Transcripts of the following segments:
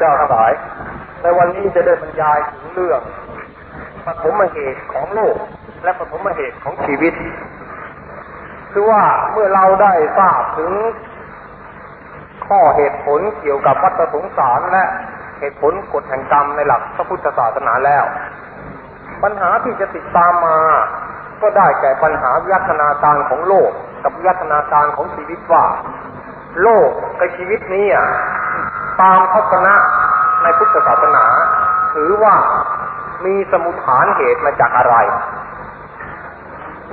เจ้าทั้งหลาย ในวันนี้จะได้บรรยายถึงเรื่องปฐมเหตุของโลก และปฐมเหตุของชีวิต คือว่าเมื่อเราได้ทราบถึงข้อเหตุผลเกี่ยวกับวัฏสงสารและเหตุผลกฎแห่งกรรมในหลักพระพุทธศาสนาแล้ว ปัญหาที่จะติดตามมา ก็ได้แก่ปัญหาวิวัฒนาการของโลก กับวิวัฒนาการของชีวิตว่า โลกกับชีวิตนี้ ตามทัศนะในพุทธศาสนา ถือว่ามีสมุทฐานเหตุมาจากอะไร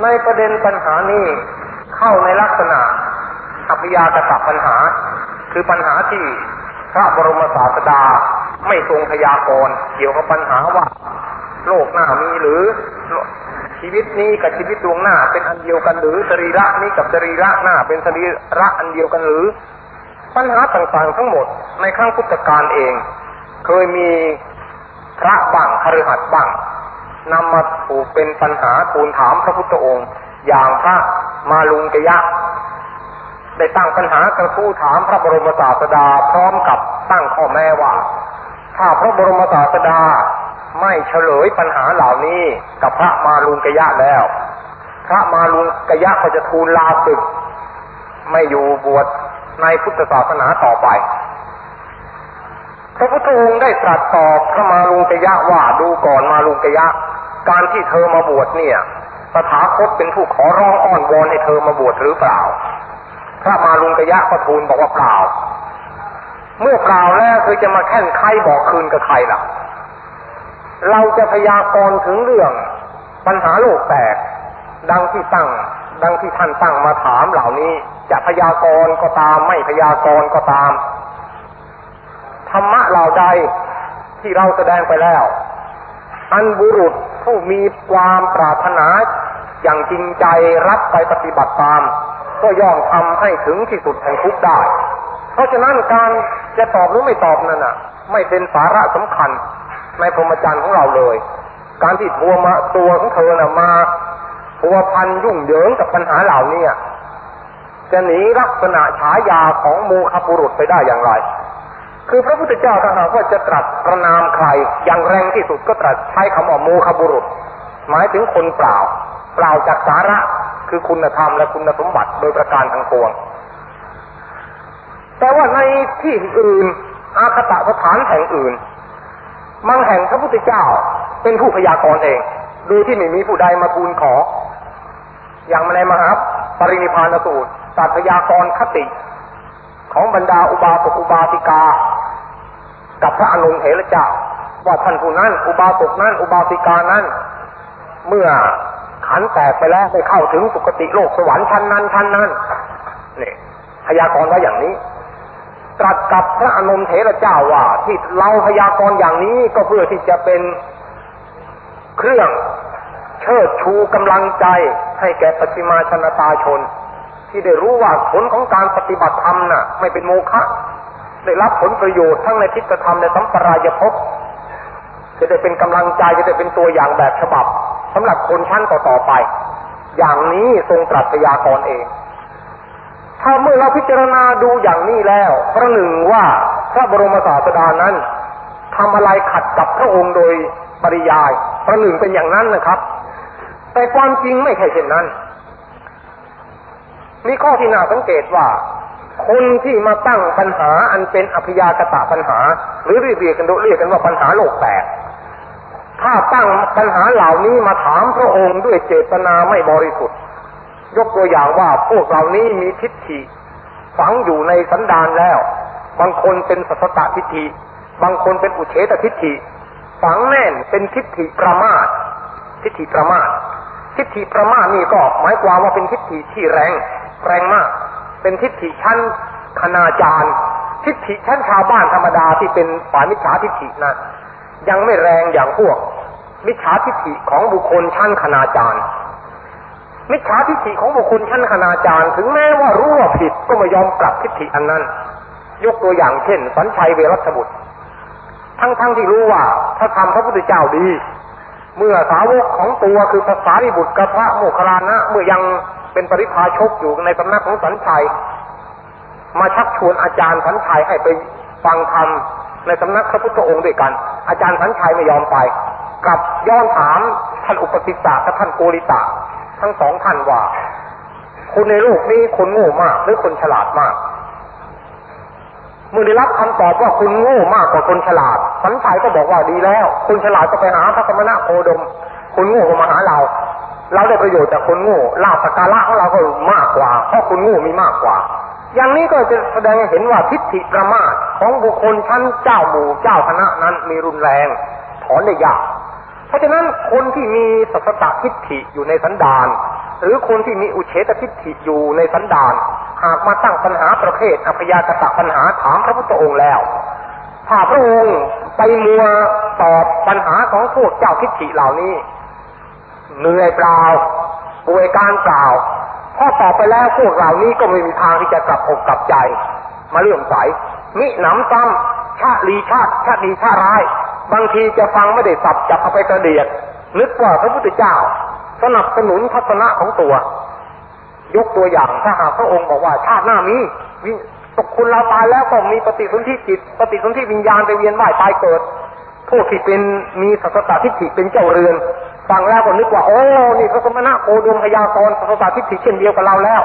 ในประเด็นปัญหานี้เข้าในลักษณะอภิยากตปัญหา คือปัญหาที่พระบรมศาสดาไม่ทรงพยากรณ์เกี่ยวกับปัญหาว่า โลกหน้ามีหรือชีวิตนี้กับชีวิตดวงหน้าเป็นอันเดียวกันหรือสรีระนี้กับสรีระหน้าเป็นสรีระอันเดียวกันหรือ ปัญหาต่างๆทั้งหมดในข้างพุทธการเอง เคยมีพระบังคฤหัสถ์บังนำมาถูกเป็นปัญหาทูลถามพระพุทธองค์ อย่างพระมาลุงกยะ ได้ตั้งปัญหากระทู้ถามพระบรมศาสดาพร้อมกับตั้งข้อแม้ว่า ถ้าพระบรมศาสดาไม่เฉลยปัญหาเหล่านี้กับพระมาลุงกยะแล้ว พระมาลุงกยะก็จะทูลลาศึก ไม่อยู่บวช ในพุทธศาสนาต่อไป พระพุทธองค์ได้ตรัสตอบพระมาลุงกยะว่าดูก่อนมาลุงกยะ การที่เธอมาบวชเนี่ยตถาคตเป็นผู้ขอร้องอ้อนวอนให้เธอมาบวชหรือเปล่า พระมาลุงกยะก็ทูลบอกว่าเปล่า เมื่อเปล่าแล้วเธอจะมาแข่งใครบอกคืนกับใครล่ะ เราจะพยากรณ์ถึงเรื่องปัญหาโลกแตกดังที่ตั้ง ดังที่ท่านตั้งมาถามเหล่านี้ จะพยากรณ์ก็ตามไม่พยากรณ์ก็ตาม ธรรมะเหล่าใดที่เราแสดงไปแล้ว อันบุรุษผู้มีความปรารถนาอย่างจริงใจรับไปปฏิบัติตาม ก็ย่อมทำให้ถึงที่สุดแห่งทุกได้ เพราะฉะนั้นการจะตอบหรือไม่ตอบนั่นน่ะ ไม่เป็นสาระสำคัญในพรหมจรรย์ของเราเลย การที่ทัวมาตัวของเธอน่ะมาทัวพันยุ่งเหยิงกับปัญหาเหล่านี้ จะหนีลักษณะฉายาของโมคบุรุษไปได้อย่างไร คือพระพุทธเจ้าถ้าหากว่าจะตรัสประนามใครอย่างแรงที่สุดก็ตรัสใช้คำว่าโมคบุรุษ หมายถึงคนเปล่า เปล่าจากสาระคือคุณธรรมและคุณสมบัติโดยประการทางปวง แต่ว่าในที่อื่นอาคตะสถานแห่งอื่นบางแห่งพระพุทธเจ้าเป็นผู้พยากรณ์เองดูที่ไม่มีผู้ใดมาทูลขอ อย่างในมหาปรินิพานสูตร ตัดพยากรณ์คติ ของบรรดาอุบาสกอุบาสิกา กับพระอนุเถระเจ้า ว่าท่านผู้นั้น อุบาสกนั้น อุบาสิกานั้น เมื่อขันแตกไปแล้วไปเข้าถึงสุคติโลกสวรรค์ชั้นนั้นชั้นนั้นนี่พยากรณ์ไว้อย่างนี้ ตรัสกับพระอนุเถระเจ้าว่า ที่เราพยากรณ์อย่างนี้ก็เพื่อที่จะเป็นเครื่องเชิดชูกำลังใจให้แก่ปฏิมาชนตาชน ที่ได้รู้ว่าผลของการปฏิบัติธรรมน่ะ ไม่เป็นโมฆะได้รับผลประโยชน์ทั้งในทิฏฐธรรมในสัมปรายภพจะได้เป็นกำลังใจจะได้เป็นตัวอย่างแบบฉบับสำหรับคนชั้นต่อๆไป อย่างนี้ทรงตรัสยากรเอง ถ้าเมื่อเราพิจารณาดูอย่างนี้แล้วประหนึ่งว่าพระบรมศาสดานั้นทำอะไรขัดกับพระองค์โดยปริยายประหนึ่งเป็นอย่างนั้นนะครับ แต่ความจริงไม่ใช่เช่นนั้น มีข้อที่น่าสังเกตว่า คนที่มาตั้งปัญหาอันเป็นอภิยากตะปัญหา หรือเรียกกันเรียกกันว่าปัญหาโลกแตกถ้าตั้งปัญหาเหล่านี้มาถามพระองค์ด้วยเจตนาไม่บริสุทธิ์ ยกตัวอย่างว่าพวกเหล่านี้มีทิฏฐิฝังอยู่ในสันดานแล้ว บางคนเป็นสัตตทิฏฐิ บางคนเป็นอุเฉตทิฏฐิ ฝังแน่นเป็นทิฏฐิประมาท ทิฏฐิประมาท ทิฏฐิประมาทนี่ก็หมายความว่าเป็นทิฏฐิที่แรง แรงมาก เป็นทิฏฐิชั้นคณาจารย์ ทิฏฐิชั้นชาวบ้านธรรมดาที่เป็นฝ่ายมิจฉาทิฏฐินะยังไม่แรงอย่างพวก มิจฉาทิฏฐิของบุคคลชั้นคณาจารย์ มิจฉาทิฏฐิของบุคคลชั้นคณาจารย์ ถึงแม้ว่ารู้ว่าผิดก็ไม่ยอมปรับทิฏฐิอันนั้น ยกตัวอย่างเช่น สัญชัยเวรัชบุตร ทั้งๆทที่รู้ว่าถ้าทำพระพุทธเจ้าดีเมื่อสาวกของตัวคือภาษาริบุตรกับพระโมคคัลลานะ เมื่อยัง เป็นปริพาชกอยู่ในตำนักของสัญชัย มาชักชวนอาจารย์สัญชัยให้ไปฟังธรรมในสำนักพระพุทธองค์ด้วยกัน อาจารย์สันชัยไม่ยอมไปกลับย้อนถามท่านอุปติสสะกับท่านโกริตะทั้งสองท่านว่าคนในโลกนี้คนโง่มาก หรือคนฉลาดมาก เมื่อได้รับคำตอบว่าคุณโง่มากกว่าคนฉลาด สันชัยก็บอกว่าดีแล้ว คุณฉลาดก็ไปหาพระสมณะโคดมคนโง่ก็มาหาเรา เราได้ประโยชน์จากคนโง่ลาภสการะของเราก็มากกว่าเพราะคนโง่มีมากกว่า อย่างนี้ก็จะแสดงให้เห็นว่าทิฏฐิประมาทของบุคคลชั้นเจ้าหมู่เจ้าคณะนั้นมีรุนแรงถอนได้ยาก เพราะฉะนั้นคนที่มีสัสตตทิฏฐิอยู่ในสันดานหรือคนที่มีอุเฉตทิฏฐิอยู่ในสันดานหากมาตั้งปัญหาประเภทอพยากตะปัญหาถามพระพุทธองค์แล้วถ้าพระองค์ไปมัวตอบปัญหาของพวกเจ้าทิฏฐิเหล่านี้ เหนื่อยเปล่าป่วยการเปล่าพอตอบไปแล้วพวกเหล่านี้ก็ไม่มีทางที่จะกลับอกกลับใจ มาเลื่อมใสมิหนำซ้ำชาลีชาติชาติดีชาติร้าย บางทีจะฟังไม่ได้สับจับเอาไปกระเดียดนึกว่าพระพุทธเจ้า สนับสนุนทัศนะของตัว ยกตัวอย่างถ้าหากพระองค์บอกว่าชาติหน้ามีตกคุณเราตายแล้วก็มีปฏิสนธิจิต ปฏิสนธิวิญญาณไปเวียนว่ายตายเกิดพวกที่เป็นมีสัสตทิฏฐิเป็นเจ้าเรือน ฟังแล้วก็นึกว่าโอ้นี่พระสมณะโคดมพยากรสัสตทิฏฐิเช่นเดียวกับเราแล้ว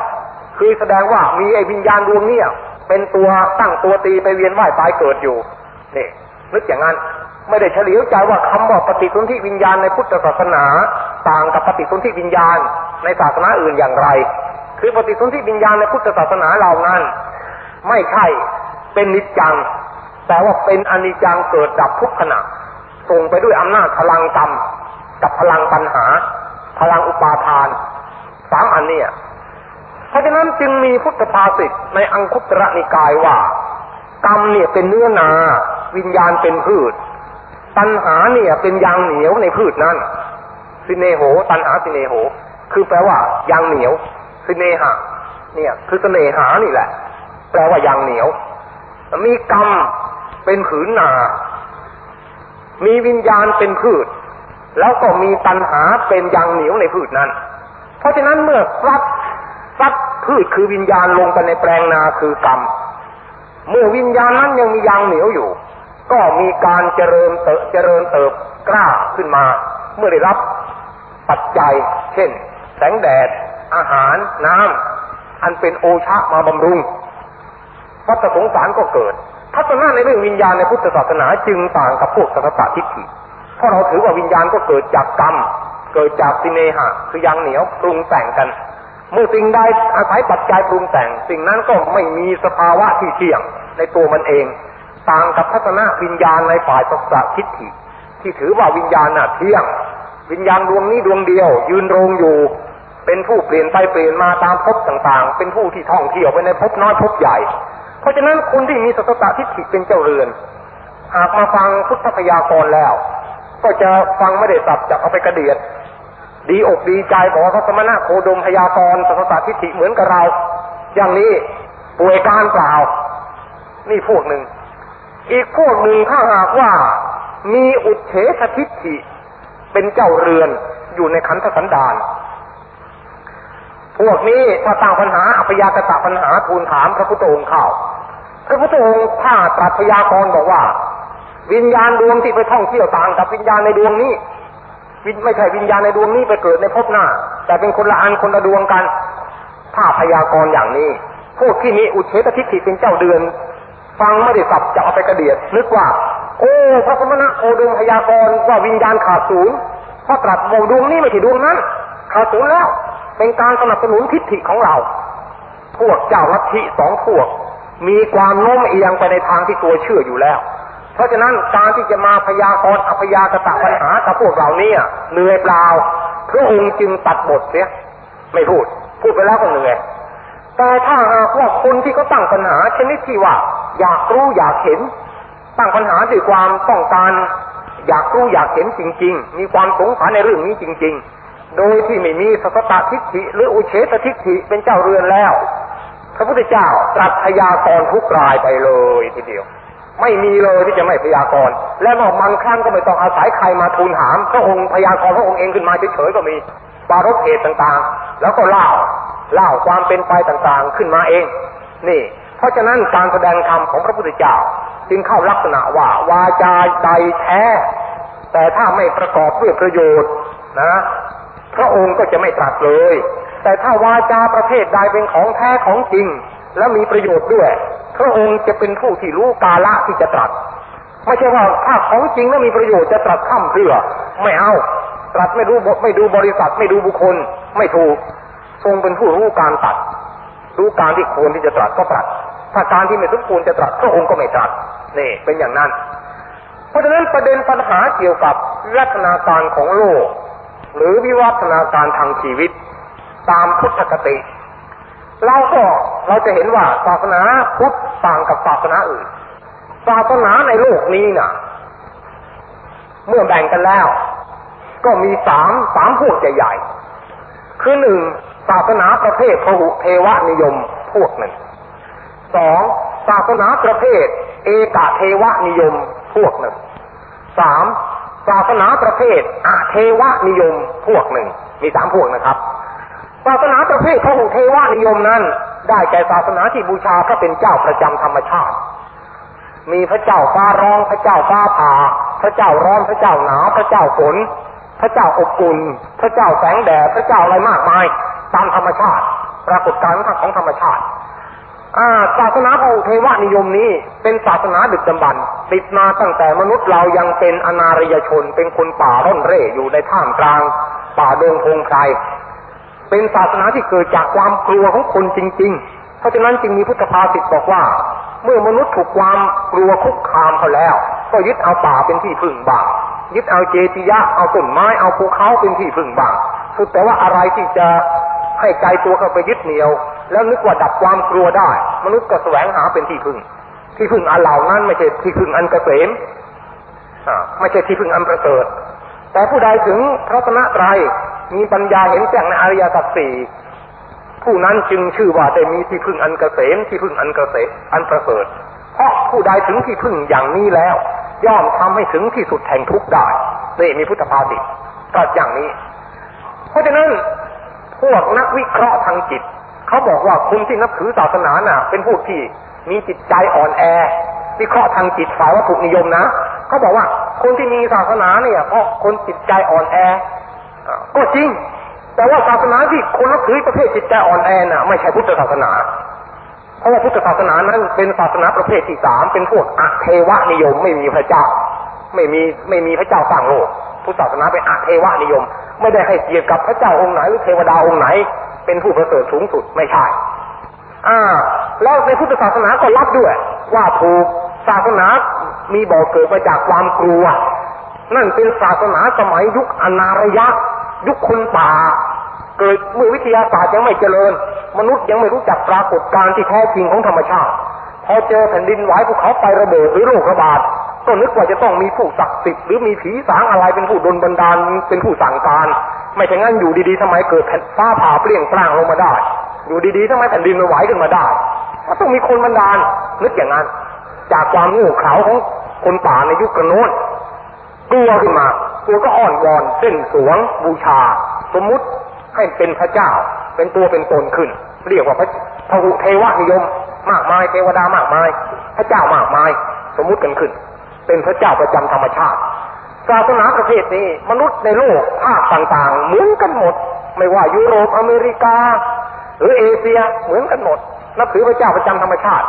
คือแสดงว่ามีไอ้วิญญาณดวงนี้เป็นตัวตั้งตัวตีไปเวียนว่ายตายเกิดอยู่นี่นึกอย่างนั้นไม่ได้เฉลียวใจว่าคำว่าปฏิสนธิวิญญาณในพุทธศาสนาต่างกับปฏิสนธิวิญญาณในศาสนาอื่นอย่างไร คือปฏิสนธิวิญญาณในพุทธศาสนาเหล่านั้น ไม่ใช่เป็นนิจจัง แต่ว่าเป็นอนิจจังเกิดดับทุกขณะส่งไปด้วยอำนาจพลังกรรม กับพลังปัญหา พลังอุปาทานสามอันเนี่ยเพราะฉะนั้นจึงมีพุทธภาษิตในอังคุตระนิกายว่ากรรมเนี่ยเป็นเนื้อนา วิญญาณเป็นพืช ตัณหาเนี่ยเป็นยางเหนียวในพืชนั้นสิเนโห ตัณหาสิเนโห คือแปลว่ายางเหนียวสิเนหะเนี่ยคือเสน่หานี่แหละ แปลว่ายางเหนียว มีกรรมเป็นผืนนา มีวิญญาณเป็นพืช แล้วก็มีตัณหาเป็นยางเหนียวในพืชนั้น เพราะฉะนั้นเมื่อซัดซัดพืชคือวิญญาณลงไปในแปลงนาคือกรรม เมื่อวิญญาณนั้นยังมียางเหนียวอยู่ ก็มีการเจริญเติบเจริญเติบกล้าขึ้นมา เมื่อได้รับปัจจัย เช่น แสงแดด อาหาร น้ำอันเป็นโอชะมาบำรุงพัฒสงสารก็เกิด ทัศนะในเรื่องวิญญาณในพุทธศาสนาจึงต่างกับพวกสัตตทิฏฐิ ราะเราถือว่าวิญญาณก็เกิดจากกรรม เกิดจากสิเนหะ คือยังเหนียวปรุงแต่งกัน เมื่อสิ่งใดอาศัยปัจจัยปรุงแต่ง สิ่งนั้นก็ไม่มีสภาวะที่เที่ยงในตัวมันเอง ต่างกับทัศนะวิญญาณในฝ่ายสัสทิฏฐิที่ถือว่าวิญญาณน่ะเที่ยง วิญญาณดวงนี้ดวงเดียว ยืนรงอยู่ เป็นผู้เปลี่ยนไปเปลี่ยนมาตามภพต่างๆ เป็นผู้ที่ท่องเที่ยวไปในภพน้อยภพใหญ่ เพราะฉะนั้นคนที่มีสัสตทิฏฐิเป็นเจ้าเรือน หากมาฟังพุทธพยากรแล้ว ก็จะฟังไม่ได้สับจับเอาไปกระเดียด ดีอกดีใจบอกว่าพระสมณะโคดมพยากรสัสตทิฏฐิเหมือนกับเรา อย่างนี้ป่วยการเปล่า นี่พวกหนึ่ง อีกพวกหนึ่งถ้าหากว่ามีอุเฉสทิฏฐิเป็นเจ้าเรือนอยู่ในขันธสันดานพวกนี้ถ้าตั้งปัญหาอพยากตะปัญหาทูลถามพระพุทธองค์เข้าพระพุทธองค์ถ้าตรัสพยากรบอกว่า วิญญาณดวงที่ไปท่องเที่ยวต่างกับวิญญาณในดวงนี้ไม่ใช่วิญญาณในดวงนี้ไปเกิดในภพหน้า แต่เป็นคนละอันคนละดวงกัน ถ้าพยากรณ์อย่างนี้พวกที่มีอุเฉตทิฏฐิเป็นเจ้าเดือน ฟังไม่ได้สับจะเอาไปกระเดียดนึกว่า โอ้พระสมณะโอดวงพยากรณ์ว่าวิญญาณขาดศูนย์เพราะตรัสบอกดวงนี้ไม่ใช่ดวงนั้น ขาดศูนย์แล้วเป็นการสนับสนุนทิฏฐิของเรา พวกเจ้าลัทธิสองพวก มีความโน้มเอียงไปในทางที่ตัวเชื่ออยู่แล้ว เพราะฉะนั้นการที่จะมาพยากรณ์อพยากตะปัญหากับพวกเราเนี่ยเหนื่อยเปล่าพระองค์จึงตัดบทเสียไม่พูด พูดไปแล้วก็เหนื่อยแต่ถ้าหากว่าคนที่เขาตั้งปัญหาชนิดที่ว่า อยากรู้อยากเห็น ตั้งปัญหาด้วยความต้องการ อยากรู้อยากเห็นจริง ๆ มีความสงสัยในเรื่องนี้จริง ๆ โดยที่ไม่มีสัสตทิฏฐิหรืออุเฉตทิฏฐิเป็นเจ้าเรือนแล้ว พระพุทธเจ้าตรัสพยากรณ์ทุกรายไปเลยทีเดียว ไม่มีเลยที่จะไม่พยากรณ์และนอกบางครั้งก็ไม่ต้องอาศัยใครมาทูลถามพระองค์พยากรณ์พระองค์เองขึ้นมาเฉยๆก็มีปารกเหตุต่างๆ แล้วก็เล่าเล่าความเป็นไปต่างๆขึ้นมาเอง นี่ เพราะฉะนั้นการแสดงธรรมของพระพุทธเจ้าจึงเข้าลักษณะว่าวาจาใดแท้ แต่ถ้าไม่ประกอบด้วยประโยชน์นะ พระองค์ก็จะไม่ตรัสเลย แต่ถ้าวาจาประเภทใดเป็นของแท้ของจริง และมีประโยชน์ด้วย พระองค์จะเป็นผู้ที่รู้กาละที่จะตรัส ไม่ใช่ว่าถ้าของจริงแล้วมีประโยชน์จะตรัสข้ามเพื่อไม่เอา ตรัสไม่รู้ไม่ดูบริษัทไม่ดูบุคคล ไม่ถูก ทรงเป็นผู้รู้การตัด รู้การที่ควรที่จะตรัสก็ตรัส ถ้าการที่ไม่สมควรจะตรัสพระองค์ก็ไม่ตรัสนี่เป็นอย่างนั้น เพราะฉะนั้นประเด็นปัญหาเกี่ยวกับลัฒนาการของโลก หรือวิวัฒนาการทางชีวิต ตามพุทธคติ เราก็เราจะเห็นว่าศาสนาพุทธต่างกับศาสนาอื่น ศาสนาในโลกนี้นะ่ะ เมื่อแบ่งกันแล้ว ก็มีสามสามพวกใหญ่ๆ คือหนึ่งศาสนาประเภทพหุเทวนิยมพวกหนึ่งสองศาสนาประเภท เอกเทวนิยมพวกหนึ่งสามศาสนาประเภทอาเทวนิยมพวกหนึ่ง มีสามพวกนะครับ ศาสนาประเภทพระหุเทวานิยมนั้น ได้แก่ศาสนาที่บูชาพระเป็นเจ้าประจำธรรมชาติ มีพระเจ้าฟ้าร้องพระเจ้าฟ้าผ่า พระเจ้าร้อนพระเจ้าหนาวพระเจ้าฝนพระเจ้าอบอุ่นพระเจ้าแสงแดดพระเจ้าอะไรมากมาย ตามธรรมชาติ ปรากฏการณ์ของธรรมชาติศาสนาของเทวานิยมนี้เป็นศาสนาดึกดำบรรติดมาตั้งแต่มนุษย์เรายังเป็นอนารยชน เป็นคนป่าร่อนเร่อยู่ในท่ามกลาง ป่าดงพงไพร เป็นศาสนาที่เกิดจากความกลัวของคนจริง ๆ เพราะฉะนั้นจึงมีพุทธภาษิตบอกว่า เมื่อมนุษย์ถูกความกลัวคุกคามเขาแล้ว ก็ยึดเอาป่าเป็นที่พึ่งบ้างยึดเอาเจติยะเอาต้นไม้เอาภูเขาเป็นที่พึ่งบ้างสุดแต่ว่าอะไรที่จะให้ใจตัวเข้าไปยึดเหนี่ยว แล้วนึกว่าดับความกลัวได้ มนุษย์ก็แสวงหาเป็นที่พึ่ง ที่พึ่งอันเหล่านั้นไม่ใช่ที่พึ่งอันเกษมไม่ใช่ที่พึ่งอันประเสริฐแต่ผู้ใดถึงพระชนะไตร มีปัญญาเห็นแจ้งในอริยสัจสี่ผู้นั้นจึงชื่อว่าได้มีที่พึ่งอันเกษมที่พึ่งอันเกษมอันประเสริฐเพราะผู้ใดถึงที่พึ่งอย่างนี้แล้ว ย่อมทำให้ถึงที่สุดแห่งทุกข์ได้นี่มีพุทธภาษิตก็อย่างนี้ เพราะฉะนั้นพวกนักวิเคราะห์ทางจิต เขาบอกว่าคนที่นับถือศาสนาน่ะ เป็นพวกที่มีจิตใจอ่อนแอ วิเคราะห์ทางจิตฝ่ายวัตถุนิยมนะเขาบอกว่าคนที่มีศาสนาเนี่ยเพราะคนจิตใจอ่อนแอ ก็จริง แต่ว่าศาสนาที่คนนับถือประเภทจิตใจอ่อนแอน่ะ ไม่ใช่พุทธศาสนา เพราะว่าพุทธศาสนานั้นเป็นศาสนาประเภทที่สามเป็นพวกอัเทวนิยมไม่มีพระเจ้า ไม่มีไม่มีพระเจ้าสร้างโลกพุทธศาสนาเป็นอัเทวนิยม ไม่ได้ให้เกียรติกับพระเจ้าองค์ไหนหรือเทวดาองค์ไหน เป็นผู้ประเสริฐสูงสุดไม่ใช่อ่าแล้วในพุทธศาสนาก็รับด้วย ว่าถูกศาสนามีบ่อเกิดมาจากความกลัว นั่นเป็นศาสนาสมัยยุคอนารยะ ยุคคนป่า เกิดเมื่อวิทยาศาสตร์ยังไม่เจริญ มนุษย์ยังไม่รู้จักปรากฏการณ์ที่แท้จริงของธรรมชาติ พอเจอแผ่นดินไหวภูเขาไประเบิดหรือโรคระบาดก็นึกว่าจะต้องมีผู้ศักดิ์สิทธิ์หรือมีผีสางอะไรเป็นผู้ดลบันดาลเป็นผู้สั่งการ ไม่ใช่งั้นอยู่ดีๆทำไมเกิดแผ่นฟ้าผ่าเปลี่ยงปร้างลงมาได้ อยู่ดีๆทำไมแผ่นดินมันไหวขึ้นมาได้ก็ต้องมีคนบันดาลนึกอย่างนั้น จากความโง่เขลาของคนป่าในยุคกระโน้น กลัวขึ้นมาตัวก็อ่อนวอนเส้นสวงบูชา สมมุติให้เป็นพระเจ้า เป็นตัวเป็นตนขึ้น เรียกว่าพระพหุเทวนิยม มากมายเทวดามากมาย พระเจ้ามากมาย สมมุติกันขึ้น เป็นพระเจ้าประจำธรรมชาติศาสนาประเภทนี้ มนุษย์ในโลกภาคต่างๆ เหมือนกันหมด ไม่ว่ายุโรปอเมริกา หรือเอเชียเหมือนกันหมดนับถือพระเจ้าประจำธรรมชาติ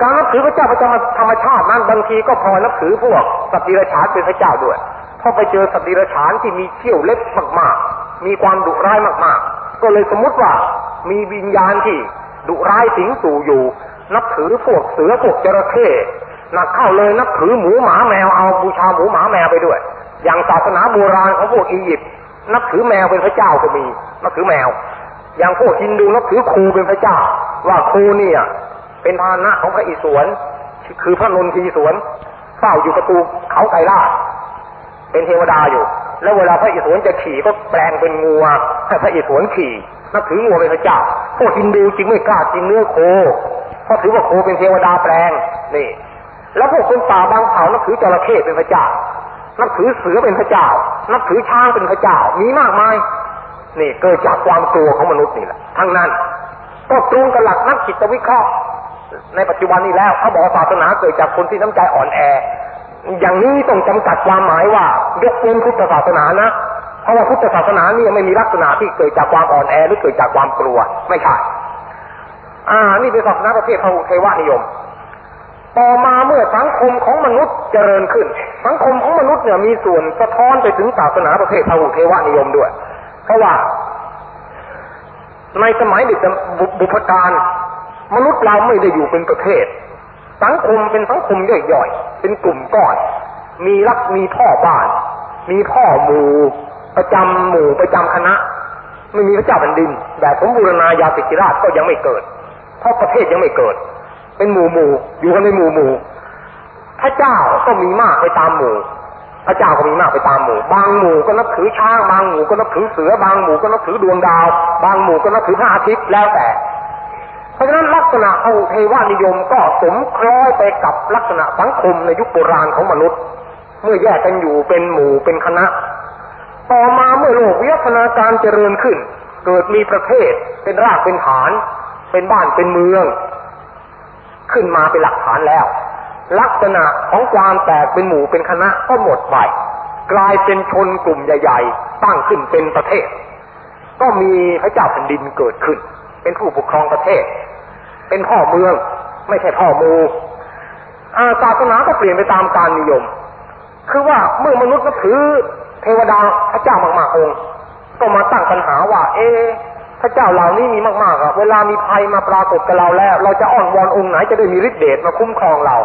การนับถือพระเจ้าประจำธรรมชาตินั้นบางทีก็พอนับถือพวกสัตว์ดิรัจฉานเป็นพระเจ้าด้วยพอไปเจอสัตว์ดิรัจฉานที่มีเขี้ยวเล็บมากๆ มีความดุร้ายมากๆ ก็เลยสมมติว่ามีวิญญาณที่ดุร้ายสิงสู่อยู่ นับถือพวกเสือพวกจระเข้หนักเข้าเลยนับถือหมูหมาแมวเอาบูชาหมูหมาแมวไปด้วย อย่างศาสนาโบราณของพวกอียิปต์นับถือแมวเป็นพระเจ้าก็มีนับถือแมว อย่างพวกฮินดูนับถือครูเป็นพระเจ้า ว่าครูเนี่ย เป็นพานะของพระอิศวรคือพระนนทีสวนเฝ้าอยู่ประตูเขาไกรลาเป็นเทวดาอยู่ แล้วเวลาพระอิศวรจะขี่ก็แปลงเป็นงูให้พระอิศวรขี่นับถืองูเป็นพระเจ้าพวกฮินดูจึงไม่กล้ากินเนื้อโคเพราะถือว่าโคเป็นเทวดาแปลงนี่ แล้วพวกคนป่าบางเผ่านับถือจระเข้เป็นพระเจ้านับถือเสือเป็นพระเจ้า นับถือช้างเป็นพระเจ้า มีมากมาย นี่เกิดจากความกลัวของมนุษย์นี่แหละ ทั้งนั้น ก็ตรงกับหลักนักจิตวิเคราะห์ ในปัจจุบันนี้แล้วเขาบอกศาสนาเกิดจากคนที่น้ำใจอ่อนแอ อย่างนี้ต้องจำกัดความหมายว่ายกเว้นพุทธศาสนานะเพราะว่าพุทธศาสนานี่ไม่มีลักษณะที่เกิดจากความอ่อนแอหรือเกิดจากความกลัวไม่ใช่อ่า นี่เป็นศาสนาประเภทพระเทวนิยม ต่อมาเมื่อสังคมของมนุษย์เจริญขึ้น สังคมของมนุษย์เนี่ยมีส่วนสะท้อนไปถึงศาสนาประเภทพระเทวนิยมด้วย เพราะว่าในสมัยเด็กบุพการ มนุษย์เราไม่ได้อยู่เป็นประเภทสังคมเป็นสังคมย่อยๆ เป็นกลุ่มก้อน มีรักมีพ่อบ้าน มีพ่อหมู่ ประจำหมู่ประจำคณะ ไม่มีพระเจ้าแผ่นดิน แบบสมบูรณาญาสิทธิราชก็ยังไม่เกิด เพราะประเทศยังไม่เกิด เป็นหมู่หมู่อยู่กันในหมู่หมู่พระเจ้าก็มีมากไปตามหมู่ พระเจ้าก็มีมากไปตามหมู่ บางหมู่ก็นับถือช้าง บางหมู่ก็นับถือเสือ บางหมู่ก็นับถือดวงดาว บางหมู่ก็นับถือพระอาทิตย์ แล้วแต่ เพราะฉะนั้นลักษณะเอาเทวานิยมก็สมคล้อยไปกับลักษณะสังคมในยุคโบราณของมนุษย์ เมื่อแยกกันอยู่เป็นหมู่เป็นคณะ ต่อมาเมื่อโลกวิวัฒนาการเจริญขึ้น เกิดมีประเทศเป็นรากเป็นฐาน เป็นบ้านเป็นเมือง ขึ้นมาเป็นหลักฐานแล้ว ลักษณะของความแตกเป็นหมู่เป็นคณะก็หมดไปกลายเป็นชนกลุ่มใหญ่ ๆ ตั้งขึ้นเป็นประเทศ ก็มีพระเจ้าแผ่นดินเกิดขึ้น เป็นผู้ปกครองประเทศ เป็นพ่อเมือง ไม่ใช่พ่อมูศาสนาก็เปลี่ยนไปตามการนิยม คือว่าเมื่อมนุษย์นับถือเทวดาพระเจ้ามากๆองค์ ก็มาตั้งปัญหาว่า เอพระเจ้าเหล่านี้มีมากๆอะเวลามีภัยมาปรากฏกับเราแล้ว เราจะอ้อนวอนองค์ไหนจะได้มีฤทธิ์เดชมาคุ้มครองเรา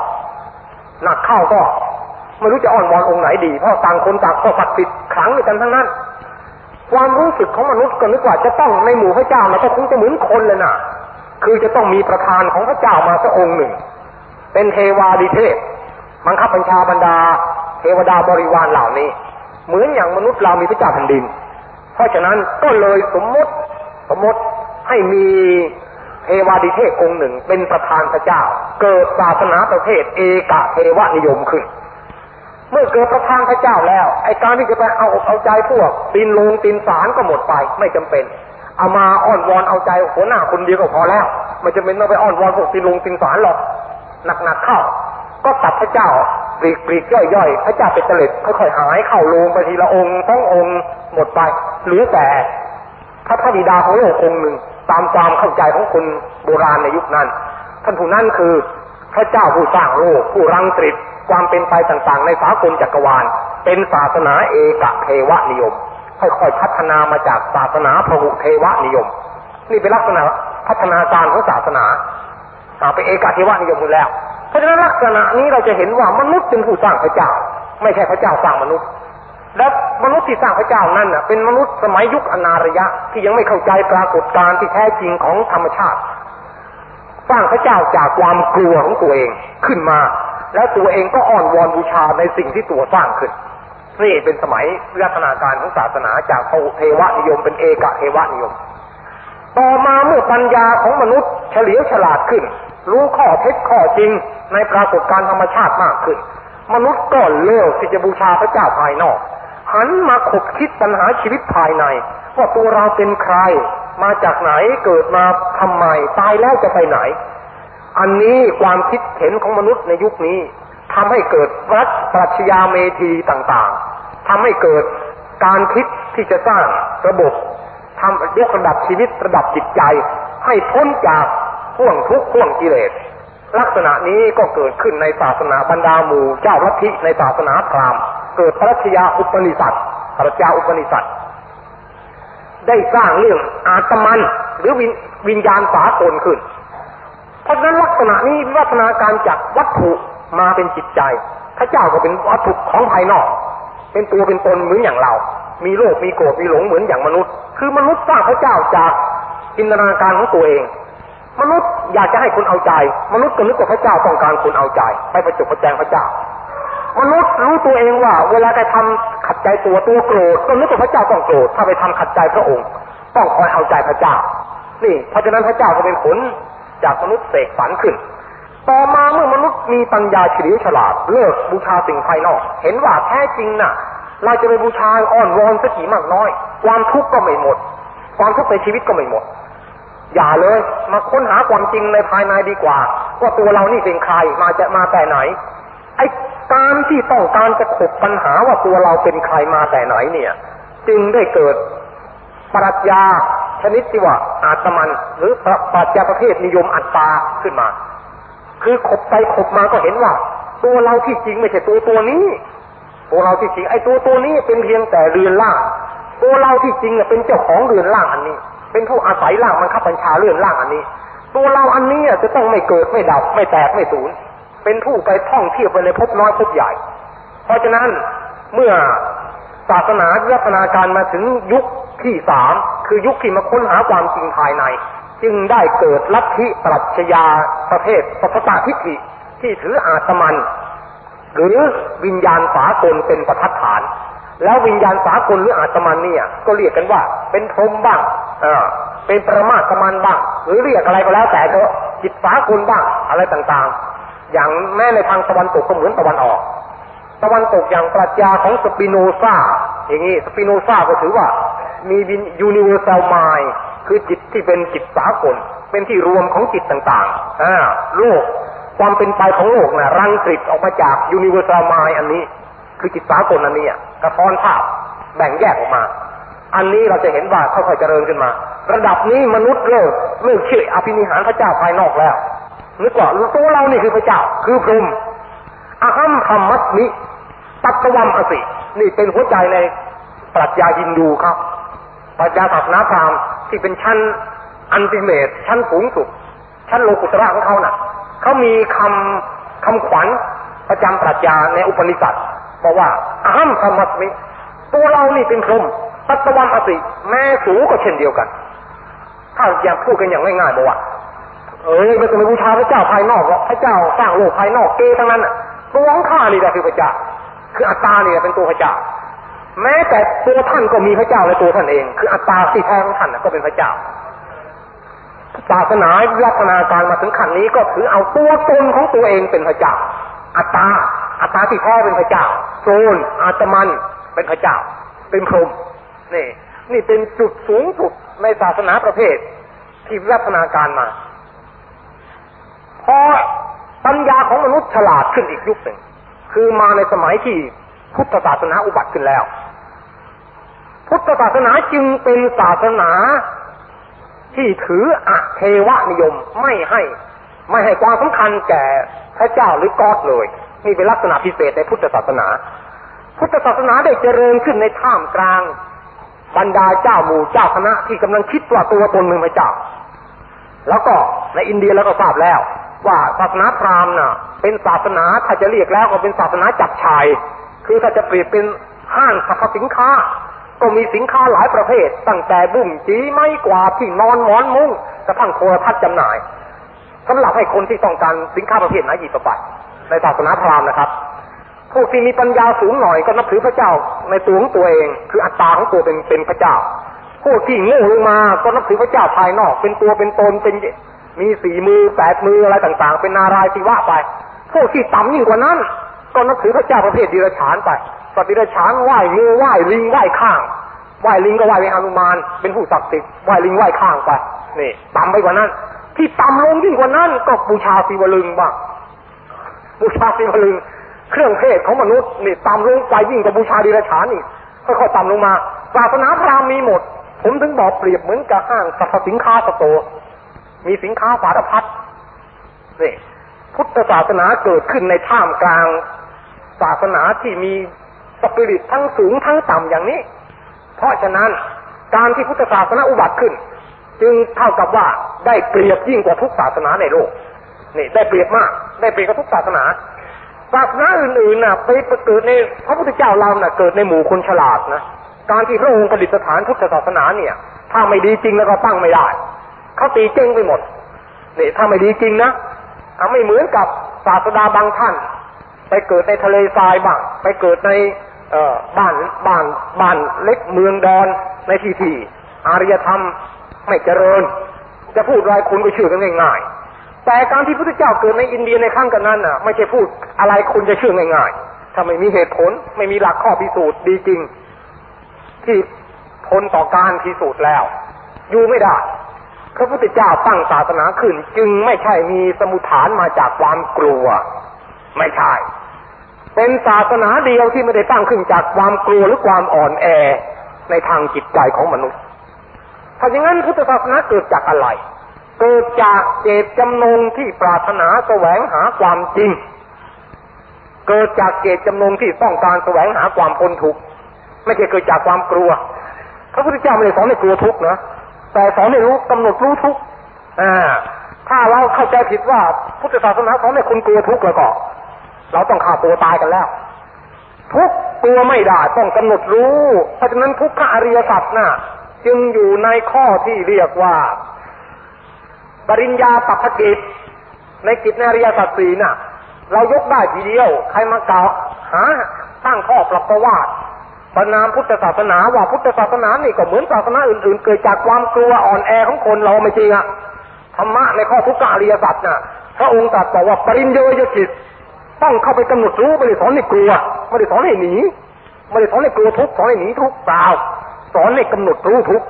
หนักเข้าก็ไม่รู้จะอ้อนวอนองค์ไหนดี เพราะต่างคนต่างก็ศักดิ์สิทธิ์ขลังกันทั้งนั้น ความรู้สึกของมนุษย์ก็นึกว่าจะต้องในหมู่พระเจ้ามันก็คงจะเหมือนคนเลยนะคือจะต้องมีประธานของพระเจ้ามาสักองค์หนึ่ง เป็นเทวาดิเทพบังคับบัญชาบรรดา เทวดาบริวารเหล่านี้ เหมือนอย่างมนุษย์เรามีพระเจ้าแผ่นดิน เพราะฉะนั้นก็เลยสมมติสมมติให้มีเทวาดิเทพองค์หนึ่งเป็นประธานพระเจ้า เกิดศาสนาประเภทเอกเทวนิยมขึ้น เมื่อเกิดประธานพระเจ้าแล้ว ไอ้การที่จะไปเอาเอาใจพวกตีนลงตีนสารก็หมดไป ไม่จำเป็น เอามาอ้อนวอนเอาใจหัวหน้าคนเดียวก็พอแล้วไม่จำเป็นต้องไปอ้อนวอนพวกตีนลงตีนสารหรอกหนักๆเข้า ก็ตัดพระเจ้าปลีกปลีกย่อยๆ พระเจ้าเป็นเตล็ดค่อยๆหายเข้าลงไปทีละองค์ต้ององค์หมดไปเหลือแต่พระพระบิดาของโลกองค์หนึ่งตามความเข้าใจของคนโบราณในยุคนั้น ท่านผู้นั้นคือพระเจ้าผู้สร้างโลกผู้รังตริต ความเป็นไปต่างๆ ในสากลจักรวาล เป็นศาสนาเอกเทวนิยม ค่อยๆพัฒนามาจากศาสนาพหุเทวนิยม นี่เป็นลักษณะพัฒนาการของศาสนาเป็นเอกเทวนิยมหมดแล้ว เพราะฉะนั้นลักษณะนี้เราจะเห็นว่ามนุษย์เป็นผู้สร้างพระเจ้า ไม่ใช่พระเจ้าสร้างมนุษย์และมนุษย์ที่สร้างพระเจ้านั่นเป็นมนุษย์สมัยยุคอนารยะ ที่ยังไม่เข้าใจปรากฏการณ์ที่แท้จริงของธรรมชาติ สร้างพระเจ้าจากความกลัวของตัวเองขึ้นมา แล้วตัวเองก็อ่อนวอนบูชาในสิ่งที่ตัวสร้างขึ้นนี่เป็นสมัยวิวัฒนาการของศาสนาจากเทวนิยมเป็นเอกเทวนิยม ต่อมาเมื่อปัญญาของมนุษย์เฉลียวฉลาดขึ้น รู้ข้อเท็จข้อจริงในปรากฏการธรรมชาติมากขึ้น มนุษย์ก็เลิกที่จะบูชาพระเจ้าภายนอกหันมาขบคิดปัญหาชีวิตภายในว่าตัวเราเป็นใคร มาจากไหนเกิดมาทำไมตายแล้วจะไปไหน อันนี้ความคิดเห็นของมนุษย์ในยุคนี้ทำให้เกิดรัฐปรัชญาเมธีต่างๆทำให้เกิดการคิดที่จะสร้างระบบทำยกระดับชีวิตระดับจิตใจ ให้พ้นจากห่วงทุกข์ห่วงกิเลสลักษณะนี้ก็เกิดขึ้นในศาสนาบรรดาหมู่เจ้าลัทธิในศาสนาพราหมณ์ เกิดปรัชญาอุปนิสัตปรัชญาอุปนิสัตได้สร้างเรื่องอาตมันหรือวิญวิญญาณสากลขึ้น เพราะฉะนั้นลักษณะนี้วิวัฒนาการจากวัตถุมาเป็นจิตใจพระเจ้าก็เป็นวัตถุของภายนอก เป็นตัวเป็นตนเหมือนอย่างเรา มีโลภมีโกรธมีหลงเหมือนอย่างมนุษย์ คือมนุษย์สร้างพระเจ้าจากจินตนาการของตัวเอง มนุษย์อยากจะให้คนเอาใจ มนุษย์ก็นึกว่าพระเจ้าต้องการคนเอาใจ ไปประจุประแจงพระเจ้า มนุษย์รู้ตัวเองว่า เวลาไปทำขัดใจตัวตัวโกรธก็นึกว่าพระเจ้าต้องโกรธถ้าไปทำขัดใจพระองค์ ต้องคอยเอาใจพระเจ้า นี่เพราะฉะนั้นพระเจ้าก็เป็นผล จากมนุษย์เสกสรรขึ้น ต่อมาเมื่อมนุษย์มีปัญญาเฉลียวฉลาดเลิกบูชาสิ่งภายนอก เห็นว่าแท้จริงน่ะ เราจะไปบูชาอ้อนวอนสักกี่มากน้อย ความทุกข์ก็ไม่หมด ความทุกข์ในชีวิตก็ไม่หมด อย่าเลยมาค้นหาความจริงในภายในดีกว่าวว่าตัวเรานี่เป็นใครมาจะมาแต่ไหน ไอ้การที่ต้องการจะขบปัญหาว่าตัวเราเป็นใครมาแต่ไหนเนี่ย จึงได้เกิด ปรัชญาชนิดที่ว่าอาตมัน หรือปรัชญาประเภทนิยมอัตตาขึ้นมา คือขบไปขบมาก็เห็นว่า ตัวเราที่จริงไม่ใช่ตัวตัวนี้ ตัวเราที่จริงไอ้ตัวตัวนี้เป็นเพียงแต่เรือนล่าง ตัวเราที่จริงเป็นเจ้าของเรือนล่างอันนี้ เป็นผู้อาศัยล่างมันขับบัญชาเรือนล่างอันนี้ ตัวเราอันนี้จะต้องไม่เกิดไม่ดับไม่แตกไม่สูญเป็นผู้ไปท่องเที่ยวไปในภพน้อยภพใหญ่ เพราะฉะนั้นเมื่อศาสนาวิวัฒนาการมาถึงยุค ที่สามคือยุคที่มาค้นหาความจริงภายใน จึงได้เกิดลัทธิปรัชญาประเภทสัพพะทิฏฐิที่ถืออาตมัน หรือวิญญาณสากลเป็นประทัดฐาน แล้ววิญญาณสากลหรืออาตมันเนี่ยก็เรียกกันว่า เป็นพรหมบ้างเออเป็นปรมาตมันบ้าง หรือเรียกอะไรก็แล้วแต่เถอะจิตสากลบ้างอะไรต่างๆ อย่างแม้ในทางตะวันตกก็เหมือนตะวันออก ตะวันตกอย่างปรัชญาของสปิโนซาอย่างนี้สปิโนซาก็ถือว่ามี universal mind คือจิตที่เป็นจิตสากลเป็นที่รวมของจิตต่างๆอโลกความเป็นไปของโลกนะรังสฤษฏ์ออกมาจาก universal mind อันนี้ คือจิตสากลอันนี้สะท้อนภาพแบ่งแยกออกมา อันนี้เราจะเห็นว่าค่อยๆเจริญขึ้นมา ระดับนี้มนุษย์เลิกเลิกเชื่ออภินิหารพระเจ้าภายนอกแล้วนึกว่าตัวเรานี่คือพระเจ้าคือพรหมอหัม พรหมาสมิ ตัต ตวัมอสิ นี่เป็นหัวใจในปรัชญาฮินดูครับ ปรัชญาศาสนาพราหมณ์ที่เป็นชั้นอันติเมตชั้นสูงสุด ชั้นโลกุตระของเขานะ่ะเขามีคำคำขวัญประจำปรัชญาในอุปนิสัตบอกว่าอาหัมธรรมัสมิตัวเรานี่เป็นพรหมตัตวัมอสิ แม่สูก็เช่นเดียวกัน ถ้าอย่างพูดกันอย่างง่ายๆบอกว่าเอ้ยไม่ต้องไปบูชาพระเจ้าภายนอกหรอกพระเจ้าสร้างโลกภายนอกเกทั้งนั้นตัวของข้านี่แหละคือพระเจ้า คืออัตตาเนี่ยเป็นตัวพระเจ้า แม้แต่ตัวท่านก็มีพระเจ้าในตัวท่านเอง คืออัตตาที่แท้ของท่านก็เป็นพระเจ้าศาสนาวัฒนาการมาถึงขั้นนี้ก็ถือเอาตัวตนของตัวเองเป็นพระเจ้า อัตตา อัตตาที่แท้เป็นพระเจ้าโซนอาตมันเป็นพระเจ้า เป็นพรหมนี่ นี่เป็นจุดสูงสุดในศาสนาประเภท ที่วัฒนาการมาพอปัญญาของมนุษย์ฉลาดขึ้นอีกยุคหนึ่ง คือมาในสมัยที่พุทธศาสนาอุบัติขึ้นแล้ว พุทธศาสนาจึงเป็นศาสนาที่ถืออเทวนิยมไม่ให้ ไม่ให้ความสำคัญแก่พระเจ้าหรือกอดเลยนี่เป็นลักษณะพิเศษในพุทธศาสนา พุทธศาสนาได้เจริญขึ้นในท่ามกลาง บรรดาเจ้าหมู่เจ้าคณะที่กำลังคิดว่าตัวตนหนึ่งพระเจ้า แล้วก็ในอินเดียแล้วก็ทราบแล้ว ว่าศาสนาพราหมณ์น่ะ เป็นศาสนาถ้าจะเรียกแล้วก็เป็นศาสนาจับชาย คือถ้าจะเปรียบเป็นห้างสรรพสินค้า ก็มีสินค้าหลายประเภท ตั้งแต่บุ้งจีไม้กวาดที่นอนหมอนมุ้งกระทั่งโทรทัศน์จำหน่ายสำหรับให้คนที่ต้องการสินค้าประเภทไหนหยิบไปในศาสนาพราหมณ์นะครับพวกที่มีปัญญาสูงหน่อยก็นับถือพระเจ้าในตัวของตัวเอง คืออัตตาของตัวเป็นเป็นพระเจ้าพวกที่โง่ลงมาก็นับถือพระเจ้าภายนอก เป็นตัวเป็นตนเป็น มีสี่มือแปดมืออะไรต่างๆ เป็นนารายศิวะไป พวกที่ต่ำยิ่งกว่านั้น ก็นับถือพระเจ้าประเภทดิรฉานไปสติรฉานไหว้งูไหว้ลิงไหว้ข้างไหว้ลิงก็ไหว้เป็นฮนุมาน เป็นผู้ศักดิ์สิทธิ์ไหว้ลิงไหว้ข้างไปนี่ต่ำไปกว่านั้น ที่ต่ำลงยิ่งกว่านั้น ก็บูชาศิวลึงบ้างบูชาศิวลึง เครื่องเทศของมนุษย์นี่ต่ำลงไปยิ่งกว่าบูชาดิรฉานนี่ค่อยๆต่ำลงมาศาสนาพราหมณ์มีหมด ผมถึงบอกเปรียบเหมือนกับห้างสรรพสินค้าสโต มีสินค้าสารพัดนี่พุทธศาสนาเกิดขึ้นในท่ามกลาง ศาสนาที่มีสปิริตทั้งสูงทั้งต่ำอย่างนี้ เพราะฉะนั้นการที่พุทธศาสนาอุบัติขึ้น จึงเท่ากับว่าได้เปรียบยิ่งกว่าทุกศาสนาในโลกนี่ได้เปรียบมาก ได้เปรียบกว่าทุกศาสนาศาสนาอื่นๆน่ะไปเกิดในพระพุทธเจ้าเราน่ะเกิดในหมู่คนฉลาดนะการที่พระองค์ประดิษฐานพุทธศาสนาเนี่ย ถ้าไม่ดีจริงแล้วก็ตั้งไม่ได้ เขาตีเจ้งไปหมดนี่ถ้าไม่ดีจริงนะไม่เหมือนกับศาสดาบางท่าน ไปเกิดในทะเลทรายบ้างไปเกิดในเอบ้านบ้านบ้านเล็กเมืองดอนในที่ที่อารยธรรมไม่เจริญ จะพูดอะไรคุณก็เชื่อกันง่ายๆแต่การที่พระพุทธเจ้าเกิดในอินเดียในขั้งกันนั้นน่ะ ไม่ใช่พูดอะไรคุณจะเชื่อง่ายๆถ้าไม่มีเหตุผลไม่มีหลักข้อพิสูจน์ดีจริง ที่ทนต่อการพิสูจน์แล้ว อยู่ไม่ได้ พระพุทธเจ้าตั้งศาสนาขึ้น จึงไม่ใช่มีสมุฐานมาจากความกลัว ไม่ใช่ เป็นศาสนาเดียวที่ไม่ได้ตั้งขึ้นจากความกลัวหรือความอ่อนแอในทางจิตใจของมนุษย์ ถ้าอย่างนั้นพุทธศาสนาเกิดจากอะไร เกิดจากเจตจำนงที่ปรารถนาแสวงหาความจริง เกิดจากเจตจำนงที่ต้องการแสวงหาความพ้นทุกข์ ไม่ใช่เกิดจากความกลัว พระพุทธเจ้าไม่ได้สอนให้กลัวทุกข์นะ แต่สอนให้รู้กำหนดรู้ทุกข์อ่า ถ้าเราเข้าใจผิดว่าพุทธศาสนาสอนให้คุณกลัวทุกข์แล้วก็ เราต้องฆ่าตัวตายกันแล้ว ทุกตัวไม่ได้ต้องกำหนดรู้ เพราะฉะนั้นทุกขอริยสัจน่ะ จึงอยู่ในข้อที่เรียกว่า ปริญญาปัพกิจ ในกิจในอริยสัจสี่น่ะ เรายกได้ทีเดียว ใครมากล่าวหาตั้งข้อปรับประวัติ ประนามพุทธศาสนาว่าพุทธศาสนานี่ก็เหมือนศาสนาอื่นๆ เกิดจากความกลัวอ่อนแอของคนเราไม่จริงอะธรรมะในข้อทุกขอริยสัจน่ะพระองค์ตรัสบอกว่าปริญโยยกิจต้องเข้าไปกำหนดรู้ไม่ได้สอนให้กลัวไม่ได้สอนให้หนีไม่ได้สอนให้กลัวทุกสอนให้หนีทุกเปล่าสอนให้กำหนดรู้ทุก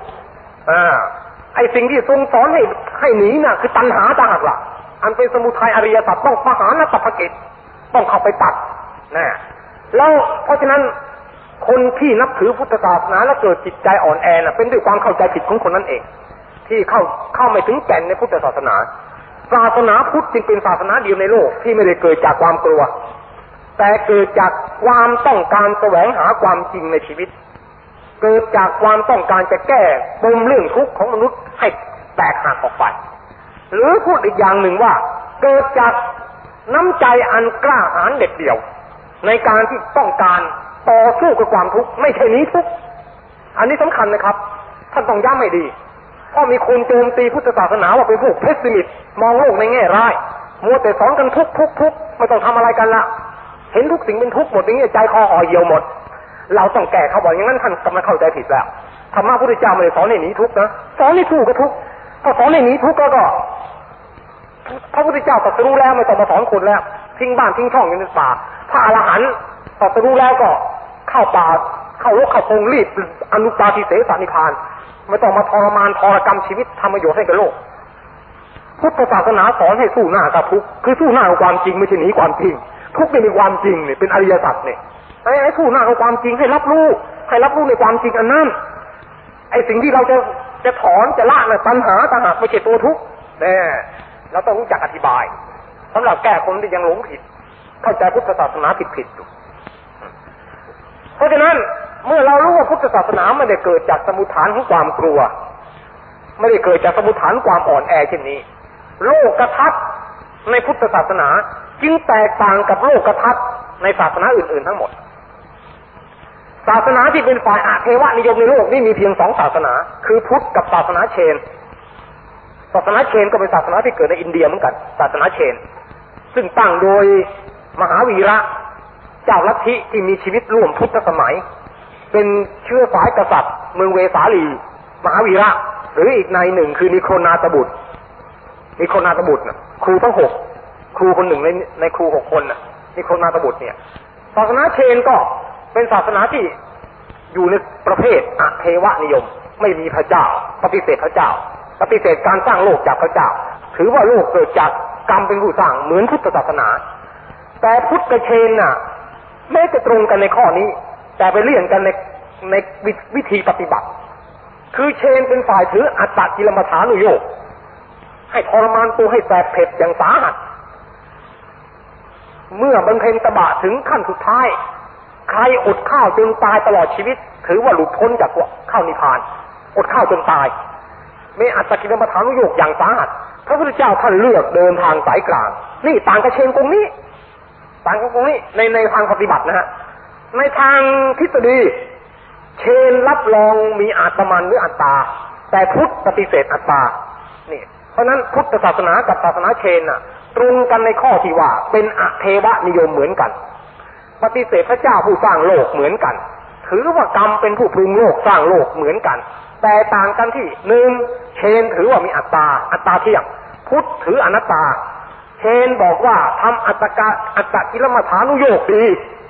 อ่าไอสิ่งที่ทรงสอนให้ให้หนีน่ะ คือตัณหาต่างหากล่ะ อันเป็นสมุทัยอริยสัจต้องปหานตัพกิจต้องเข้าไปตัดนะแล้วเพราะฉะนั้น คนที่นับถือพุทธศาสนาและเกิดจิตใจอ่อนแอน่ะเป็นด้วยความเข้าใจผิดของคนนั้นเอง ที่เข้าเข้าไม่ถึงแก่นในพุทธศาสนา ศาสนาพุทธจึงเป็นศาสนาเดียวในโลกที่ไม่ได้เกิดจากความกลัว แต่เกิดจากความต้องการแสวงหาความจริงในชีวิต เกิดจากความต้องการจะแก้ปมเรื่องทุกข์ของมนุษย์ให้แตกหักออกไปหรือพูดอีกอย่างหนึ่งว่า เกิดจากน้ำใจอันกล้าหาญเด็ดเดี่ยว ในการที่ต้องการ ต่อสู้กับความทุกข์ไม่ใช่นี้ทุกข์อันนี้สำคัญนะครับ ท่านต้องย้ำให้ดีเพราะมีคนโจมตีพุทธศาสนาว่าเป็นพวกเพสซิมิตมองโลกในแง่ร้ายมัวแต่สอนกันทุกทุกทุกไม่ต้องทำอะไรกันละเห็นทุกสิ่งเป็นทุกหมดอย่างนี้ใจคอห่อเหี่ยวหมด เราต้องแก้เขาบอกอย่างนั้นท่านกำลังเข้าใจผิดแล้วธรรมะพุทธเจ้าไม่ได้สอนให้หนีทุกนะสอนให้ถูกกับทุกถ้าสอนให้หนีทุกก็ก็พระพุทธเจ้าตรัสรู้แล้วไม่ต้องมาสอนคนแล้วทิ้งบ้านทิ้งช่องอยู่ในป่าพระอรหันต์ตรัสรู้แล้วก็ เข้าป่าเข้ารกเข้าพงรีบอนุปาทิเสสานิพาน ไม่ต้องมาทรมานทรกรรมชีวิตทำประโยชน์ให้กับโลกพุทธศาสนาสอนให้สู้หน้ากับทุกคือสู้หน้ากับความจริงไม่ใช่หนีความจริง ทุกไม่มีความจริงเนี่ยเป็นอริยสัจเนี่ยไอ้สู้หน้ากับความจริงให้รับรู้ให้รับรู้ในความจริงอันนั้นไอ้สิ่งที่เราจะจะถอนจะละน่ะปัญหาต่างหากไม่ใช่ตัวทุกเนี่ยเราต้องรู้จักอธิบายสำหรับแก้คนที่ยังหลงผิด เข้าใจพุทธศาสนาผิดผิดอยู่ เพราะฉะนั้นเมื่อเรารู้ว่าพุทธศาสนาไม่ได้เกิดจากสมุทฐานของความกลัว ไม่ได้เกิดจากสมุทฐานความอ่อนแอเช่นนี้ โลกกระทัดในพุทธศาสนาจึงแตกต่างกับโลกกระทัดในศาสนาอื่น ๆ ทั้งหมด ศาสนาที่เป็นฝ่ายอาเทวะนิยมในโลกนี่มีเพียงสองศาสนา คือพุทธกับศาสนาเชน ศาสนาเชนก็เป็นศาสนาที่เกิดในอินเดียเหมือนกัน ศาสนาเชน ซึ่งตั้งโดยมหาวีระ จ้าลัทธิที่มีชีวิตร่วมพุทธสมัย เป็นเชื้อสายกษัตริย์ เมืองเวสาลี มหาวีระ หรืออีกในหนึ่งคือนิโคนาตบุตรนิโคนาตบุตรนะครูทั้งหกครูคนหนึ่งในในครูหกคนนะนิโคนาตบุตรเนี่ยศาสนาเชนก็เป็นศาสนาที่อยู่ในประเภทอะเทวนิยม ไม่มีพระเจ้า ปฏิเสธพระเจ้า ปฏิเสธการสร้างโลกจากพระเจ้า ถือว่าโลกเกิดจากกรรมเป็นผู้สร้างเหมือนพุทธศาสนา แต่พุทธเชนน่ะ แม้จะตรงกันในข้อนี้ แต่ไปเลี่ยนกันในในวิธีปฏิบัติ คือเชนเป็นฝ่ายถืออัตตกิลมัฐานุโยกให้ทรมานตัวให้แสบเผ็ดอย่างสาหัส เมื่อบรรเพ็ญตบะถึงขั้นสุดท้าย ใครอดข้าวจนตายตลอดชีวิต ถือว่าหลุดพ้นจากข้าวนิพพาน อดข้าวจนตายไม่อัตตกิลมัฐานุโยกอย่างสาหัสพระพุทธเจ้าท่านเลือกเดินทางสายกลาง นี่ต่างกับเชนตรงนี้ ต่างกันตรงนี้ในในทางปฏิบัตินะฮะในทางทฤษฎีเชนรับรองมีอาตมันหรืออัตตา แต่พุทธปฏิเสธอัตตานี่เพราะนั้นพุทธศาสนากับศาสนาเชนน่ะ ตรงกันในข้อที่ว่า เป็นอเทวนิยมเหมือนกัน ปฏิเสธพระเจ้าผู้สร้างโลกเหมือนกัน ถือว่ากรรมเป็นผู้ปรุงโลกสร้างโลกเหมือนกัน แต่ต่างกันที่หนึ่งเชนถือว่ามีอัตตาอัตตาเที่ยงพุทธถืออนัตตา เชนบอกว่าทำอัตกะอัตกิลมัฐานุโยกดี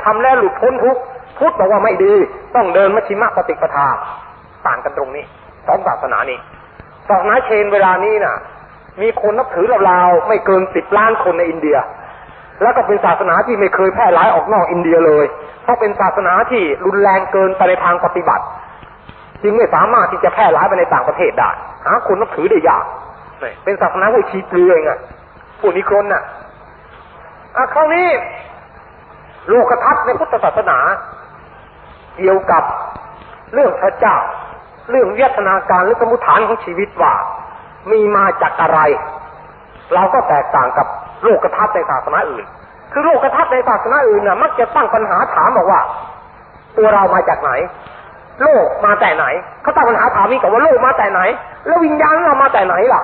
ทำแล้วหลุดพ้นทุกพุทธบอกว่าไม่ดี ต้องเดินมัชชิมะปฏิปทา ต่างกันตรงนี้สองศาสนานี้ศาสนาเชนเวลานี้น่ะ มีคนนับถือราวๆไม่เกินสิบล้านคนในอินเดีย แล้วก็เป็นศาสนาที่ไม่เคยแพร่หลายออกนอกอินเดียเลย เพราะเป็นศาสนาที่รุนแรงเกินไปในทางปฏิบัติ จึงไม่สามารถที่จะแพร่หลายไปในต่างประเทศได้หาคนนับถือได้ยากเป็นศาสนาที่ชีเปลือยไง พวกนี้คนน่ะอะคราวนี้โลกทัศน์ในพุทธศาสนา เกี่ยวกับเรื่องพระเจ้า เรื่องวิทนาการหรือสมุทฐานของชีวิตว่า มีมาจากอะไร เราก็แตกต่างกับโลกทัศน์ในศาสนาอื่น คือโลกทัศน์ในศาสนาอื่นน่ะ มักจะตั้งปัญหาถามบอกว่า ตัวเรามาจากไหน โลกมาแต่ไหน เขาตั้งปัญหาถามนี้กับว่าโลกมาแต่ไหน แล้ววิญญาณเรามาแต่ไหนล่ะ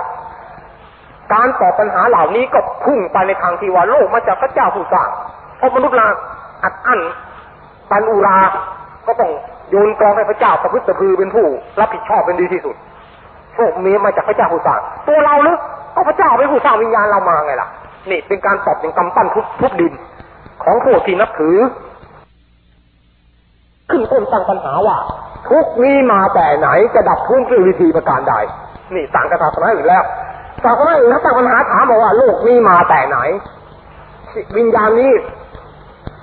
การตอบปัญหาเหล่านี้ก็พุ่งไปในทางที่ว่าโลกมาจากพระเจ้าผู้สร้างเพราะมนุษย์ลาอัดอั้นปันอุรา ก็ต้องโยนกองให้พระเจ้าประพฤติพือเป็นผู้ รับผิดชอบเป็นดีที่สุดโชคมีมาจากพระเจ้าผู้สร้างตัวเราหรือก็พระเจ้าเป็นผู้สร้างวิญญาณเรามาไงล่ะ นี่เป็นการตอบอย่างกำปั้นทุบทุบดิน ของผู้ที่นับถือ ขึ้นต้นตั้งปัญหาว่าทุกนี้มาแต่ไหนจะดับทุกข์ด้วยวิธีประการใดนี่ต่างกับศาสนาอื่นแล้ว ศาสนาอื่นเขาตั้งปัญหาถามบอกว่าโลกนี้มาแต่ไหน วิญญาณนี้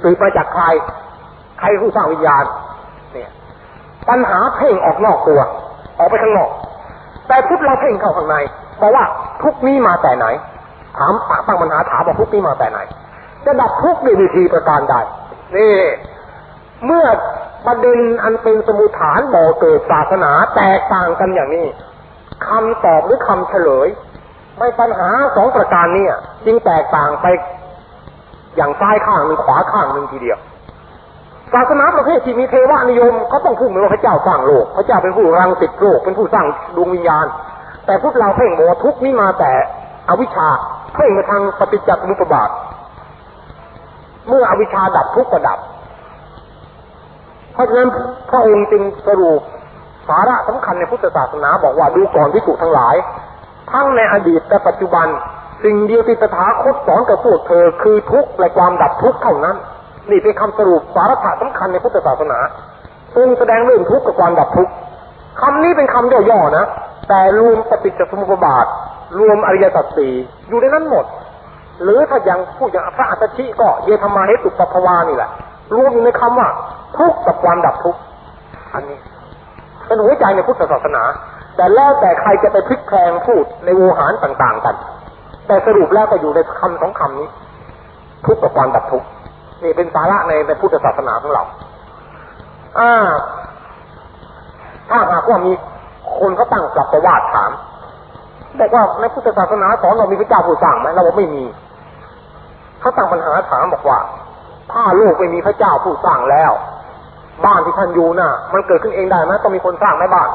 สืบมาจากใคร ใครผู้สร้างวิญญาณ เนี่ย ปัญหาเพ่งออกนอกตัว ออกไปข้างนอก แต่พุทธเราเพ่งเข้าข้างในบอกว่าทุกนี้มาแต่ไหน ถามตั้งปัญหาถามว่าทุกนี้มาแต่ไหน จะดับทุกข์ด้วยวิธีประการใดนี่เมื่อประเด็นอันเป็นสมุฐานบ่อเกิดศาสนาแตกต่างกันอย่างนี้คำตอบหรือคำเฉลย ไม่ปัญหาสองประการนี้จึงแตกต่างไปอย่างซ้ายข้างหนึ่งขวาข้างหนึ่งทีเดียว ศาสนาประเภทที่มีเทวานิยมเขาต้องพูดเหมือนว่าพระเจ้าสร้างโลก พระเจ้าเป็นผู้รังติดโลกเป็นผู้สร้างดวงวิญญาณ แต่พวกเราเพ่งบอกว่าทุกนี้มาแต่อวิชชาเพ่งมาทางปฏิจจสมุปบาท เมื่ออวิชชาดับทุกข์ก็ดับ เพราะฉะนั้นพระองค์จึงสรุปสาระสำคัญในพุทธศาสนาบอกว่าดูก่อนที่ถูกทั้งหลาย ทั้งในอดีตและปัจจุบัน สิ่งเดียวที่ตถาคตสอนกับพวกเธอ คือทุกข์และความดับทุกข์เท่านั้น นี่เป็นคำสรุปสาระสำคัญในพุทธศาสนาทรงแสดงเรื่องทุกข์กับความดับทุกข์คำนี้เป็นคำย่อๆนะ แต่รวมปฏิจจสมุปบาท รวมอริยสัจสี่อยู่ในนั้นหมด หรือถ้าย่างพูดอย่างพระอัตชิก็เยธรรมาเหตุปภาวานี่แหละ รวมอยู่ในคำว่า ทุกข์กับความดับทุกข์อันนี้เป็นหัวใจในพุทธศาสนา แต่แล้วแต่ใครจะไปพลิกแพลงพูดในโวหารต่างๆกัน แต่สรุปแล้วก็อยู่ในคำสองคำนี้ ทุกข์กับความดับทุกข์นี่เป็นสาระในในพุทธศาสนาของเราอ่าถ้าหากว่ามีคนเขาตั้งกลับประวัติถามบอกว่าในพุทธศาสนาสอนเรามีพระเจ้าผู้สร้างไหมเราบอกไม่มีเขาตั้งปัญหาถามบอกว่า ถ้าโลกไม่มีพระเจ้าผู้สร้างแล้ว บ้านที่ท่านอยู่น่ะ มันเกิดขึ้นเองได้ไหมต้องมีคนสร้างไหมบ้าน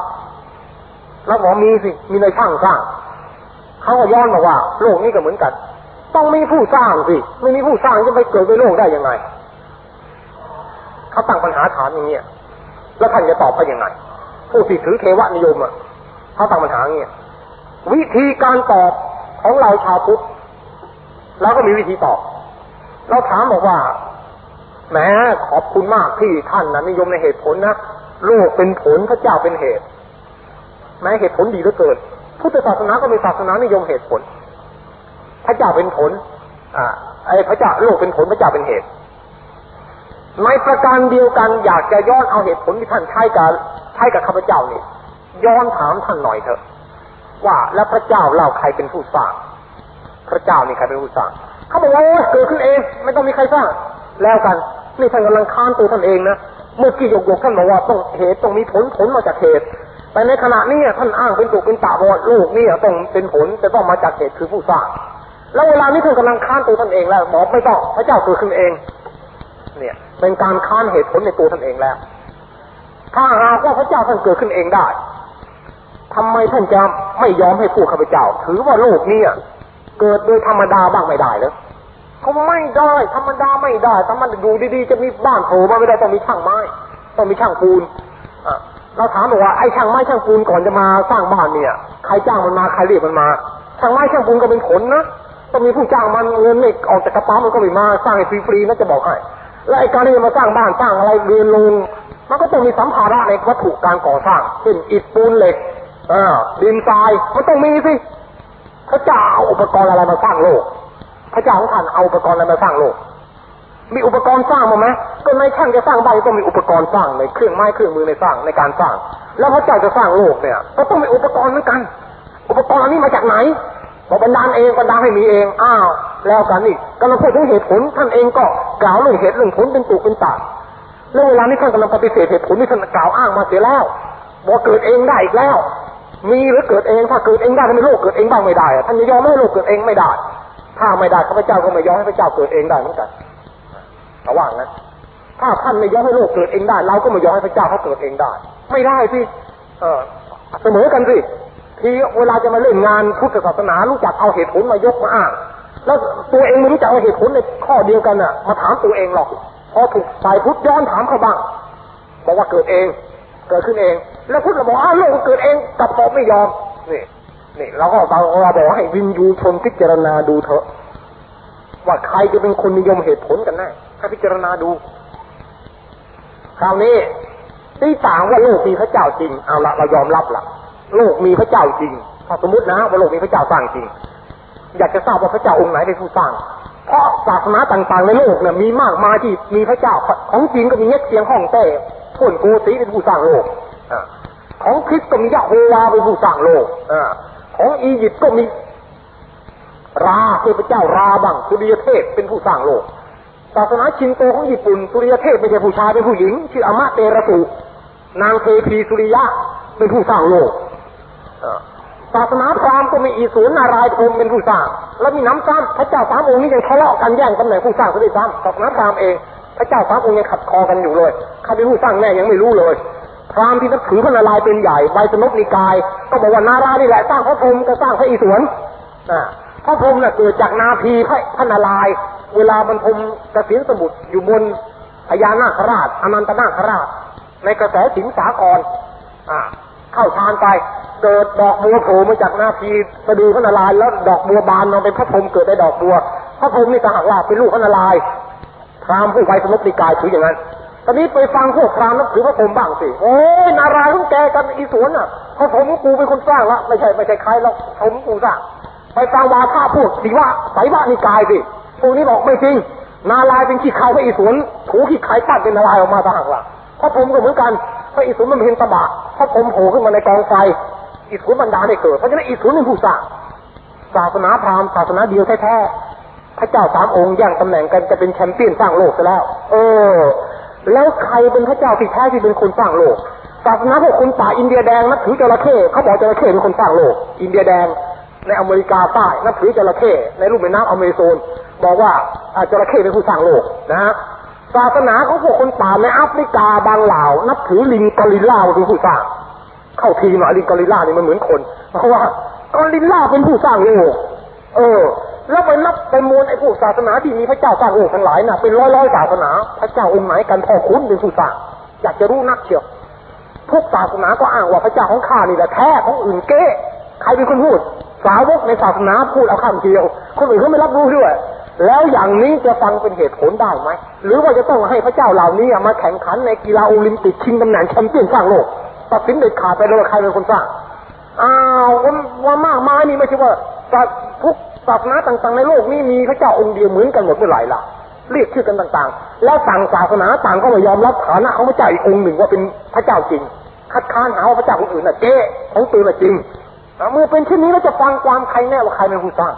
แล้วบอกมีสิ มีในช่างสร้างเขาก็ย้อนมาว่า โลกนี้ก็เหมือนกัน ต้องมีผู้สร้างสิ ไม่มีผู้สร้างจะไปเกิดในโลกได้ยังไงเขาตั้งปัญหาถามอย่างเงี้ยแล้วท่านจะตอบไปยังไงผู้ที่ถือเทวนิยมอะเขาตั้งปัญหาอย่างเงี้ยวิธีการตอบของเราชาวพุทธแล้วก็มีวิธีตอบ เราถามบอกว่าแหมขอบคุณมากที่ท่านนะนิยมในเหตุผลนะโลกเป็นผลพระเจ้าเป็นเหตุ แม้เหตุผลดีเหลือเกินพุทธศาสนาก็มีศาสนานิยมเหตุผล พระเจ้าเป็นผล อ่าไอ้พระเจ้าโลกเป็นผลพระเจ้าเป็นเหตุ ในประการเดียวกันอยากจะย้อนเอาเหตุผลที่ท่านใช้กับใช้กับข้าพเจ้านี่ย้อนถามท่านหน่อยเถอะ ว่าแล้วพระเจ้าเราใครเป็นผู้สร้าง พระเจ้านี่ใครเป็นผู้สร้างเขาบอกว่าเกิดขึ้นเอง ไม่ต้องมีใครสร้าง แล้วกันนี่ท่านกำลังค้านตัวท่านเองนะเมื่อกี้ยกยกท่านบอกว่าต้องเหตุต้องมีผลผลมาจากเหตุ แต่ในขณะนี้ท่านอ้างเป็นตุเป็นตาบอดลูกนี่ต้องเป็นผลจะต้องมาจากเหตุคือผู้สร้าง แล้วเวลานี้ท่านกำลังค้านตัวท่านเองแล้วบอกไม่ต้องพระเจ้าเกิดขึ้นเอง เนี่ย เป็นการค้านเหตุผลในตัวท่านเองแล้ว ถ้าหากว่าพระเจ้าท่านเกิดขึ้นเองได้ทำไมท่านจะไม่ยอมให้ผู้ข้าพเจ้า ถือว่าโลกนี้เกิดโดยธรรมดาบ้างไม่ได้เลยเขาไม่ได้ธรรมดาไม่ได้ถ้ามันดูดีๆ จะมีบ้านโผล่มาไม่ได้ต้องมีช่างไม้ ต้องมีช่างปูนอะ เราถามบอกว่าไอ้ช่างไม้ช่างปูนก่อนจะมาสร้างบ้านเนี่ย ใครจ้างมันมาใครเรียกมันมา ช่างไม้ช่างปูนก็เป็นผลนะต้องมีผู้จ้างมันเงินไม่ออกจากกระเป๋ามันก็ไม่มาสร้างให้ฟรีๆน่าจะบอกให้แล้วไอ้การที่จะมาสร้างบ้านสร้างอะไรเรียนลงมันก็ต้องมีสัมภาระในวัตถุการก่อสร้างเช่นอิฐปูนเหล็กอ่าดินทรายมันต้องมีสิพระเจ้าเอาอุปกรณ์อะไรมาสร้างโลกพระเจ้าของท่านเอาอุปกรณ์อะไรมาสร้างโลก มีอุปกรณ์สร้างมาไหมก็ในช่างจะสร้างบ้านต้องมีอุปกรณ์สร้างในเครื่องไม้เครื่องมือในสร้างในการสร้าง แล้วพระเจ้าจะสร้างโลกเนี่ย ก็ต้องมีอุปกรณ์เหมือนกัน อุปกรณ์นี้มาจากไหนบอกบันดาเองบันดาให้มีเองอ้าวแล้วกันนี่กำลังพูดถึงเหตุผลท่านเองก็กล่าวเรื่องเหตุเรื่องผลเป็นตุเป็นตาแล้วเวลานี้ท่านกำลังปฏิเสธเหตุผลที่ท่านกล่าวอ้างมาเสียแล้วบอกเกิดเองได้อีกแล้ว มีหรือเกิดเองถ้าเกิดเองได้ทำไมโลกเกิดเองบ้างไม่ได้ท่านจะยอมให้โลกเกิดเองไม่ได้ ถ้าไม่ได้ข้าพเจ้าก็ไม่ยอมให้พระเจ้าเกิดเองได้เหมือนกัน ระว่างนั้นถ้าท่านไม่ยอมให้โลกเกิดเองได้ เราก็ไม่ยอมให้พระเจ้าเขาเกิดเองได้ ไม่ได้สิเออเสมอกันสิทีเวลาจะมาเล่นงานพุทธศาสนารู้จักเอาเหตุผลมายกมาอ้างแล้วตัวเองไม่รู้จักเอาเหตุผลในข้อเดียวกันน่ะ มาถามตัวเองหรอกพอถูกสายพุทธย้อนถามเขาบ้างบอกว่าเกิดเอง เกิดขึ้นเอง แล้วพุทธเราบอกอ้าวโลกเกิดเองกลับตอบไม่ยอมนี่นี่เราก็เราเราบอกให้วินยูชนพิจารณาดูเถอะ ว่าใครจะเป็นคนนิยมเหตุผลกันแน่ ให้พิจารณาดู คราวนี้ตีต่างว่าโลกมีพระเจ้าจริง เอาละเรายอมรับละโลกมีพระเจ้าจริงถ้าสมมตินะว่าโลกมีพระเจ้าสร้างจริง อยากจะทราบว่าพระเจ้าองค์ไหนเป็นผู้สร้าง เพราะศาสนาต่างๆในโลกเนี่ยมีมากมายที่มีพระเจ้าของจริงก็มีเง็กเสียงห้องเต้พ่นกูสีเป็นผู้สร้างโลกอของคริสต์ก็มียะโฮวาเป็นผู้สร้างโลกอของอียิปต์ก็มีราเทพระเจ้าราบังสุริยเทพเป็นผู้สร้างโลก ศาสนาชินโตของญี่ปุ่นสุริยเทพไม่ใช่ผู้ชายเป็นผู้หญิง ชื่ออามะเตระสุนางเทพีสุริยะเป็นผู้สร้างโลกศาสนาพราหมณ์ก็มีอีสูรนารายพรมเป็นผู้สร้าง แล้วมีน้ำซ้ำพระเจ้าสามองค์นี้ยังทะเลาะกันแย่งตำแหน่งผู้สร้างซะด้วยซ้ำศาสนาพราหมณ์เอง พระเจ้าสามองค์ยังขัดคอกันอยู่เลยใครเป็นผู้สร้างแน่ยังไม่รู้เลยพราหมณ์ที่นับถือพระนารายณ์เป็นใหญ่ใบสนบนิกาย ก็บอกว่านารานี่แหละสร้างพระพรหมก็สร้างพระอีสวนพระพรหมน่ะเกิดจากนาพีพระพระนารายณ์ เวลาบรรทมกระสินสมุทรอยู่บนพญานาคราชอนันตนาคราช ในกระแสสิงสาครเข้าฌานไปเกิดดอกบัวโผล่มาจากหน้าพีสะดือพระนารายณ์แล้วดอกบัวบานมาเป็นพระพรหมเกิดได้ดอกบัวพระพรหมนี่ต่างหากว่าเป็นลูกพระนารายณ์พรามผู้ไวสมบนิกายถืออย่างนั้น ตอนนี้ไปฟังพวกพรามนับถือพระพรหมบ้างสิโอ้ยนารายณ์ของแกกันอีสวนอะพระพรหมกูเป็นคนสร้างละไม่ใช่ไม่ใช่ใครหรอกพรหมกูสร้างไปฟังวาทาพวกสีว่าไสวะนิกายสิ พวกนี้บอกไม่จริง นารายเป็นขี้เขาพระอีสวนถูขี้ไข่ปั้นเป็นนารายออกมาต่างหากว่าพระพรหมก็เหมือนกันพระอิศวรมันเป็นตบะพระพรหมโผล่ขึ้นมาในกองไฟอิศวรบรรดาไม่เกิดเพราะฉะนั้นอิศวรเป็นผู้สร้างศาสนาพราหมณ์ศาสนาเดียวแท้ๆพระเจ้าสามองค์แย่งตำแหน่งกันจะเป็นแชมเปี้ยนสร้างโลกซะแล้ว เออ แล้วใครเป็นพระเจ้าที่แท้ที่เป็นคนสร้างโลกศาสนาพวกคนป่าอินเดียแดงนับถือจระเข้เขาบอกจระเข้เป็นคนสร้างโลก อินเดียแดงในอเมริกาใต้นับถือจระเข้ในลุ่มแม่น้ำอเมซอน บอกว่าจระเข้เป็นผู้สร้างโลกนะฮะศาสนาของพวกคนป่าในแอฟริกาบางเหล่า นับถือลิงกอริลลาเป็นผู้สร้าง เข้าทีหน่อยลิงกอริลลานี่มันเหมือนคนเพราะว่ากอริลลาเป็นผู้สร้างโลกเออ แล้วไปนับประมวลไอ้พวกศาสนาที่มีพระเจ้าสร้างโลกทั้งหลายน่ะเป็นร้อยร้อยศาสนา พระเจ้าองค์ไหนกันพ่อคุณเป็นผู้สร้างอยากจะรู้นักเชียวทุกศาสนาก็อ้างว่าพระเจ้าของข้านี่แหละแท้ของอื่นเก้ใครเป็นคนพูดสาวกในศาสนาพูดเอาคำเดียว คนอื่นเขาไม่รับรู้ด้วย แล้วอย่างนี้จะฟังเป็นเหตุผลได้ไหม หรือว่าจะต้องให้พระเจ้าเหล่านี้มาแข่งขันในกีฬาโอลิมปิกชิงตำแหน่งแชมเปี้ยนสร้างโลกตัดสินเด็ดขาดไปเลยว่าใครเป็นคนสร้าง อ้าวว่ามากมายนี่ไม่ใช่ว่าทุกศาสนาต่างๆในโลกนี้มีพระเจ้าองค์เดียวเหมือนกันหมดเมื่อไหร่ล่ะเรียกชื่อกันต่างๆ แล้วต่างศาสนาต่างก็ไม่ยอมรับฐานะของพระเจ้าอีกองค์หนึ่งว่าเป็นพระเจ้าจริง คัดค้านหาว่าพระเจ้าคนอื่นน่ะเจ๊ของตัวน่ะจริงเมื่อเป็นเช่นนี้เราจะฟังความใครแน่ว่าใครเป็นผู้สร้าง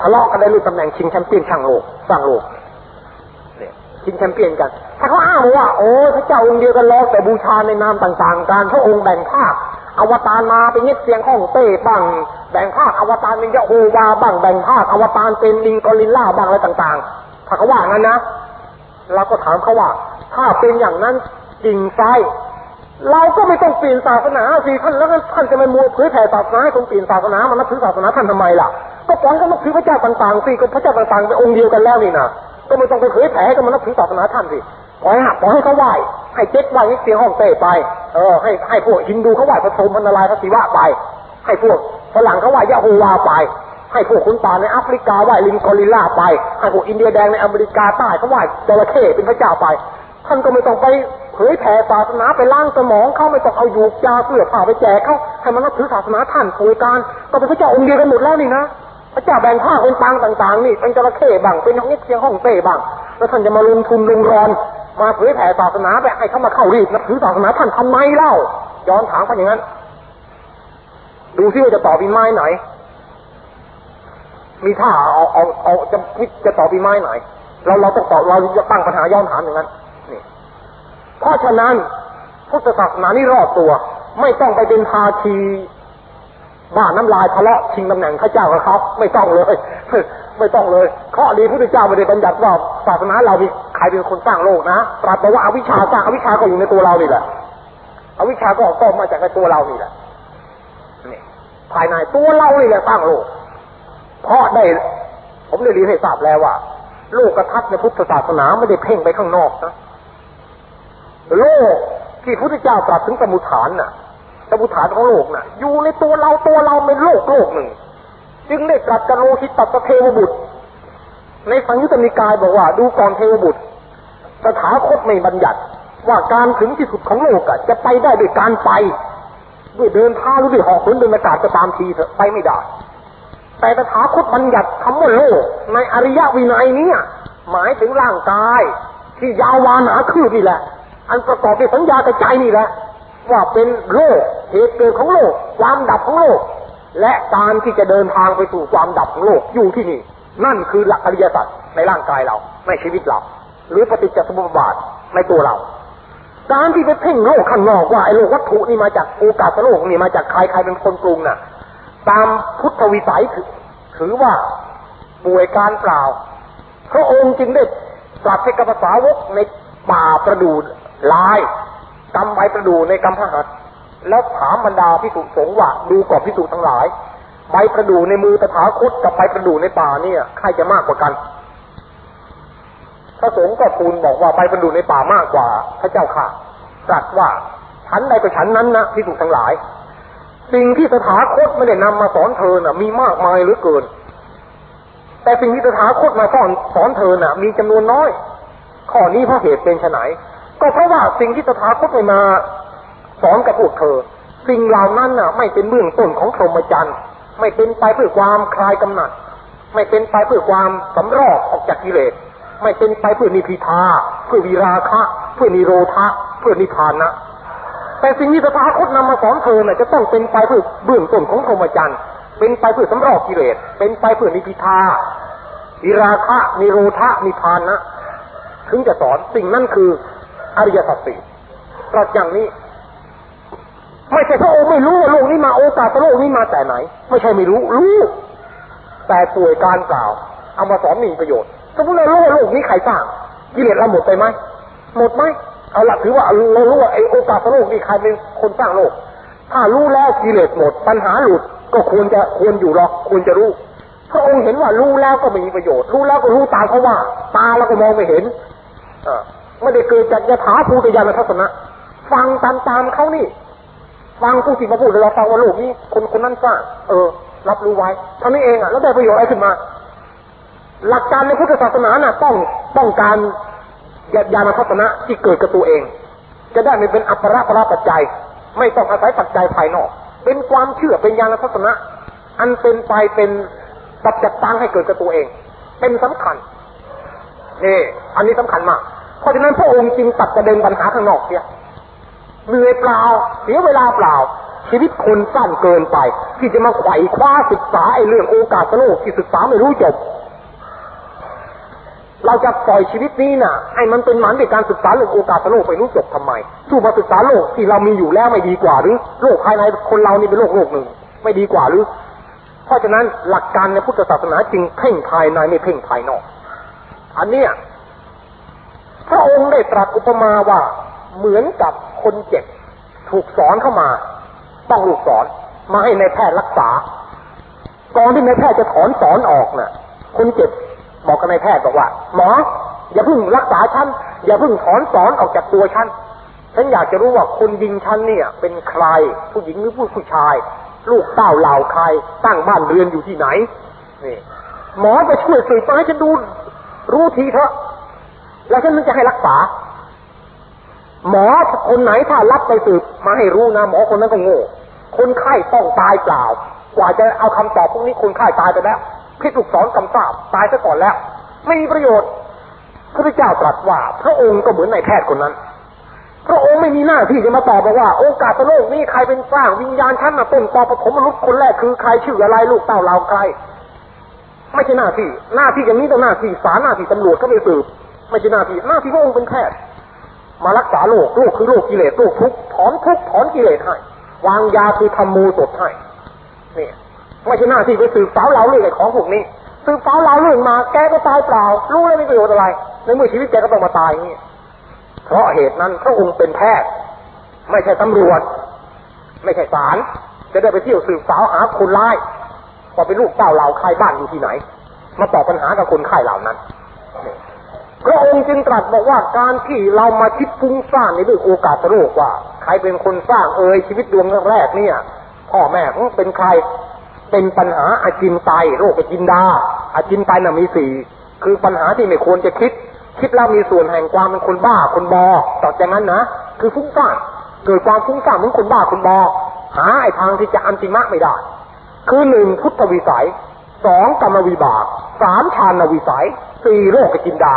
ทะเลาะกันได้รู้ตำแหน่งชิงแชมเปี้ยนช่างโลกสร้างโลกเนี่ยชิงแชมเปี้ยนกัน ถ้าเขาอ้างว่าโอ้พระเจ้าองค์เดียวกันล้อแต่บูชาในนามต่างๆกันพระองค์แบ่งภาคอวตารมาเป็นเงียเสียงห้องเต้บังแบ่งภาคอวตารเป็นยะโฮวาบังแบ่งภาคอวตารเป็นลิงกอริลล่าบังอะไรต่างๆ ถ้าเขาว่างั้นนะเราก็ถามเขาว่า ถ้าเป็นอย่างนั้นจริงไซ เราก็ไม่ต้องเปลี่ยนศาสนาสิท่านแล้วท่านจะมามัวเผยแผ่ศาสนาให้คนเปลี่ยนศาสนามานับถือศาสนาท่านทำไมล่ะ ก็ปล่อยก็นับถือพระเจ้าต่างๆสิก็พระเจ้าต่างๆเป็นองค์เดียวกันแล้วนี่นะก็ไม่ต้องไปเผยแผ่ให้กันนับถือศาสนาท่านสิปล่อยหักปล่อยให้เขาไหว้ให้เจ๊กไหว้เสียงห้องเต้ไปเออให้ให้พวกฮินดูเขาไหว้พระพรหมพันลายพระศิวะไป ให้พวกฝรั่งเขาไหว้ยะโฮวาไป ให้พวกคนป่าในแอฟริกาไหว้ลิงกอริลลาไปให้พวกอินเดียแดงในอเมริกาใต้เขาไหว้จระเข้เป็นพระเจ้าไป ท่านก็ไม่ต้องไปเผยแผ่ศาสนาไปล้างสมองเขาไม่ต้องเอาอยู่ยาเสื้อผ้าไปแจกเขาให้มันนับถือศาสนาท่านป่วยการก็เป็นพระเจ้าองค์เดียวกันหมดแล้วนี่นะพระเจ้าแบ่งภาคเป็นปางต่างๆนี่เป็นจระเข้บ้างเป็นห้องเชียงห้องเต้บ้างแล้วท่านจะมาลงทุนลงรอนมาเผยแผ่ศาสนาไปให้เขามาเข้ารีบนับถือศาสนาท่านทำไมเล่าย้อนถามไปอย่างนั้นดูซิว่าจะตอบปีไม้ไหน มีท่าเอาเอาเอาจะจะตอบปีไม้ไหนเราเราต้องตอบเราจะตั้งปัญหาย้อนถามอย่างนั้น เพราะฉะนั้นพุทธศาสนานี่รอดตัว ไม่ต้องไปเป็นภาคีบ้าน้ำลายทะเลาะชิงตำแหน่งข้าเจ้ากับเขาไม่ต้องเลย ไม่ต้องเลยข้อดีพระเจ้าไม่ได้บัญญัติว่าศาสนาเรามีใครเป็นคนสร้างโลกนะตรัสบอกว่าอวิชชาสร้างอวิชชาก็อยู่ในตัวเรานี่แหละอวิชชาก็ออกต้นมาจากในตัวเรานี่แหละนี่ภายในตัวเรานี่แหละสร้างโลก เพราะได้ ผมได้เรียนให้ทราบแล้วว่าโลกกระทัดในพุทธศาสนาไม่ได้เพ่งไปข้างนอกนะ โลกที่พระพุทธเจ้าตรัสถึงสมุทฐานน่ะ สมุทฐานของโลกน่ะ อยู่ในตัวเราตัวเราเป็นโลกโลกหนึ่ง จึงได้ตรัสกับโลหิตตัสเทวบุตร ในสังยุตติกายบอกว่า ดูก่อนเทวบุตรสถาคตไม่บัญญัติว่าการถึงที่สุดของโลกอะจะไปได้ด้วยการไปด้วยเดินท้าหรือด้วยหอกขนเดินอากาศก็ตามทีเถอะไปไม่ได้แต่ตถาคตบัญญัติคำว่าโลก ในอริยวินัยนี้หมายถึงร่างกาย ที่ยาววานาคืบนี่แหละ อันประกอบด้วยสัญญากระจายนี่แหละ ว่าเป็นโลกเหตุเกิดของโลก ความดับของโลก และการที่จะเดินทางไปสู่ความดับของโลกอยู่ที่นี่ นั่นคือหลักอริยสัจในร่างกายเราในชีวิตเรา หรือปฏิจจสมุปบาทในตัวเรา การที่ไปเพ่งโลกข้างนอกว่าไอ้โลกวัตถุนี่มาจากโอกาสโลกนี่มาจากใครใครเป็นคนปรุงน่ะ ตามพุทธวิสัยถือว่าป่วยการเปล่าพระองค์จึงได้ตรัสให้กับภาษาวกในป่าประดู ลายกำใบประดูในกำพหัตแล้วถามบรรดาพิสุสงฆ์ว่าดูก่อนพิสุทั้งหลายใบประดูในมือตถาคตกับใบประดูในป่าเนี่ยใครจะมากกว่ากัน พระสงฆ์ก็ทูลบอกว่าใบประดูในป่ามากกว่า พระเจ้าค่ะตรัสว่าฉันใดก็ฉันนั้นนะพิสุทั้งหลาย สิ่งที่ตถาคตไม่ได้นำมาสอนเธอน่ะ มีมากมายเหลือเกิน แต่สิ่งที่ตถาคตมาสอนสอนเธอน่ะ มีจำนวนน้อย ข้อนี้เพราะเหตุเป็นไฉน ก็เพราะว่าสิ่งที่ตถาคตไม่มาสอนกับพวกเธอ สิ่งเหล่านั้นน่ะ ไม่เป็นเบื้องต้นของพรหมจรรย์ไม่เป็นไปเพื่อความคลายกำหนัด ไม่เป็นไปเพื่อความสำรอกออกจากกิเลสไม่เป็นไปเพื่อนิพิทา เพื่อวิราคะ เพื่อนิโรธะ เพื่อนิพพานะ แต่สิ่งที่ตถาคตนำมาสอนเธอน่ะจะต้องเป็นไปเพื่อเบื้องต้นของพรหมจรรย์เป็นไปเพื่อสำรอกกิเลส เป็นไปเพื่อนิพิทาวิราคะนิโรธะนิพพานะ ถึงจะสอนสิ่งนั้นคือ อริยสัจสี่ตรัสอย่างนี้ ไม่ใช่พระองค์ไม่รู้ว่าโลกนี้มาโอกาสโลกนี้มาแต่ไหน ไม่ใช่ไม่รู้ รู้ แต่ป่วยการกล่าว เอามาสอนมีประโยชน์สมมติเรารู้ว่าโลกนี้ใครสร้างกิเลสเราหมดไปไหมหมดไหมเอาละถือว่าเรารู้ว่าไอโอกาสโลกนี่ใครเป็นคนสร้างโลก ถ้ารู้แล้วกิเลสหมด ปัญหาหลุดก็ควรจะควรอยู่หรอกควรจะรู้พระองค์เห็นว่ารู้แล้วก็ไม่มีประโยชน์ รู้แล้วก็รู้ตามเขาว่า ตาแล้วก็มองไม่เห็นอ ไม่ได้เกิดจากยถาภูตยานทัศนะ ฟังตามตามเขานี่ ฟังผู้ที่มาพูดเราฟังว่าโลกนี้คนคนนั้นสร้างเออ รับรู้ไว้เท่านี้เองอะแล้วได้ประโยชน์อะไรขึ้นมา หลักการในพุทธศาสนาน่ะ ต้องต้องการญาณทัศนะที่เกิดกับตัวเอง จะได้ไม่เป็นอัปราปราปัจจัย ไม่ต้องอาศัยปัจจัยภายนอก เป็นความเชื่อเป็นญาณทัศนะ อันเป็นไปเป็นปัจจัตังให้เกิดกับตัวเอง เป็นสำคัญนี่อันนี้สำคัญมาก เพราะฉะนั้นพระองค์จึงตัดประเด็นปัญหาข้างนอกเสียเหนื่อยเปล่าเสียเวลาเปล่า ชีวิตคนสั้นเกินไป ที่จะมาไขว่คว้าศึกษาไอ้เรื่องโอกาสโลกที่ศึกษาไม่รู้จบ เราจะปล่อยชีวิตนี้น่ะให้มันเป็นหมันในการศึกษาเรื่องโอกาสโลกไปรู้จบทำไมสู้มาศึกษาโลกที่เรามีอยู่แล้วไม่ดีกว่าหรือโลกภายในคนเรานี่เป็นโลกโลกหนึ่ง ไม่ดีกว่าหรือ เพราะฉะนั้นหลักการในพุทธศาสนาจึงเพ่งภายในไม่เพ่งภายนอก อันเนี้ย พระองค์ได้ตรัสอุปมาว่าเหมือนกับคนเจ็บ ถูกสอนเข้ามา ต้องลูกสอนมาให้ในแพทย์รักษา ก่อนที่ในแพทย์จะถอนสอนออกน่ะ คนเจ็บบอกกับนายแพทย์บอกว่าหมออย่าเพิ่งรักษาฉันอย่าเพิ่งถอนสอนออกจากตัวฉันฉันอยากจะรู้ว่าคนยิงฉันเนี่ย เป็นใครผู้หญิงหรือผู้ผู้ชาย ลูกเต้าเหล่าใครตั้งบ้านเรือนอยู่ที่ไหนนี่หมอไปช่วยสืบมาให้ฉันดูรู้ทีเถอะ แล้วฉันจะให้รักษา หมอคนไหนถ้ารับไปสืบมาให้รู้นะหมอคนนั้นก็โง่คนไข้ต้องตายเปล่า กว่าจะเอาคำตอบพวกนี้คนไข้ตายไปแล้วพิษลูกศรกำทราบตายซะก่อนแล้ว ไม่มีประโยชน์ พระเจ้าตรัสว่า พระองค์ก็เหมือนนายแพทย์คนนั้น พระองค์ไม่มีหน้าที่จะมาตอบบอกว่า โอกาสโลกนี้ใครเป็นสร้างวิญญาณชั้นน่ะต้นตอปฐมมนุษย์คนแรกคือใครชื่ออะไรลูกเต้าเราใคร ไม่ใช่หน้าที่ หน้าที่อย่างนี้ต้องหน้าที่ศาลหน้าที่ตำรวจเขาไปสืบ ไม่ใช่หน้าที่หน้าที่พระองค์เป็นแพทย์มารักษาโรคโรคคือโรคกิเลสโรคทุกข์ถอนทุกข์ถอนกิเลสให้วางยาคือทำมูสดให้นี่ไม่ใช่หน้าที่ไปสืบสาวเราเรื่องไอ้ของพวกนี้สืบสาวเราเรื่องมา แกก็ตายเปล่า รู้แล้วไม่ประโยชน์อะไร ในเมื่อชีวิตแกก็ต้องมาตายนี้เพราะเหตุนั้นพระองค์เป็นแพทย์ ไม่ใช่ตำรวจ ไม่ใช่ศาลจะได้ไปเที่ยวสืบสาวหาคนร้ายว่าเป็นลูกเต้าเราใครบ้านอยู่ที่ไหน มาตอบปัญหากับคนไข้เหล่านั้น พระองค์จึงตรัสบอกว่าการที่เรามาคิดฟุ้งซ่านในเรื่องโอกาสโรคว่า ใครเป็นคนสร้างเอ่ยชีวิตดวงแรกเนี่ยพ่อแม่เป็นใครเป็นปัญหาอาจินไตโรคอาจินดาอาจินไตน่ะมีสี่คือปัญหาที่ไม่ควรจะคิด คิดแล้วมีส่วนแห่งความเป็นคนบ้าคนบอต่อจากนั้นนะคือฟุ้งซ่านเกิดความฟุ้งซ่านเหมือนคนบ้าคนบอหาไอ้ทางที่จะอันติมะไม่ได้ คือหนึ่งพุทธวิสัยสองกรรมวิบากสามฌานวิสัยสี่โรคจินดา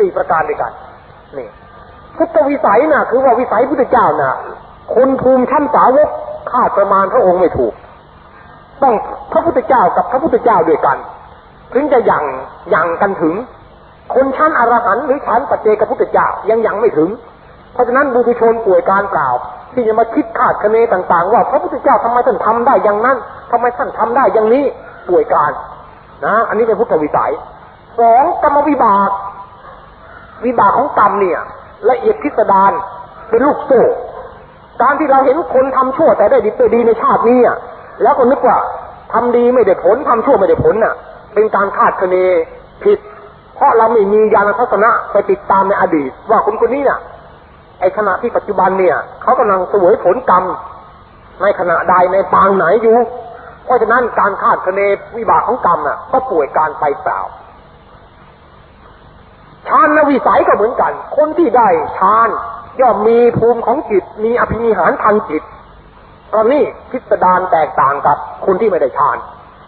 สี่ประการด้วยกันนี่พุทธวิสัยน่ะ คือว่าวิสัยพุทธเจ้าน่ะ คนภูมิชั้นสาวกคาดประมาณพระองค์ไม่ถูก ต้องพระพุทธเจ้ากับพระพุทธเจ้าด้วยกัน ถึงจะยังยังกันถึง คนชั้นอรหันต์หรือชั้นปัจเจกพุทธเจ้ายังยังไม่ถึง เพราะฉะนั้นบุตุชนป่วยการเปล่าว ที่จะมาคิดคาดคะเนต่าง ๆ ว่าพระพุทธเจ้าทำไมท่านทำได้อย่างนั้นทำไมท่านทำได้อย่างนี้ป่วยการนะ อันนี้เป็นพุทธวิสัยสองกรรมวิบาก วิบากของกรรมเนี่ย ละเอียดพิสดารเป็นลูกโซ่การที่เราเห็นคนทำชั่วแต่ได้ดีดีในชาตินี้อะแล้วก็นึกว่าทำดีไม่ได้ผลทำชั่วไม่ได้ผลน่ะ เป็นการคาดคะเนผิด เพราะเราไม่มีญาณทัศนะไปติดตามในอดีต ว่าคนคนนี้น่ะไอขณะที่ปัจจุบันเนี่ยเขากำลังสวยผลกรรม ในขณะใดในปางไหนอยู่ เพราะฉะนั้นการคาดคะเนวิบากของกรรมน่ะ ก็ป่วยการไปเปล่า ฌานวิสัยก็เหมือนกัน คนที่ได้ฌานย่อมมีภูมิของจิต มีอภินิหารทางจิตตอนนี้พิสดารแตกต่างกับคนที่ไม่ได้ฌาน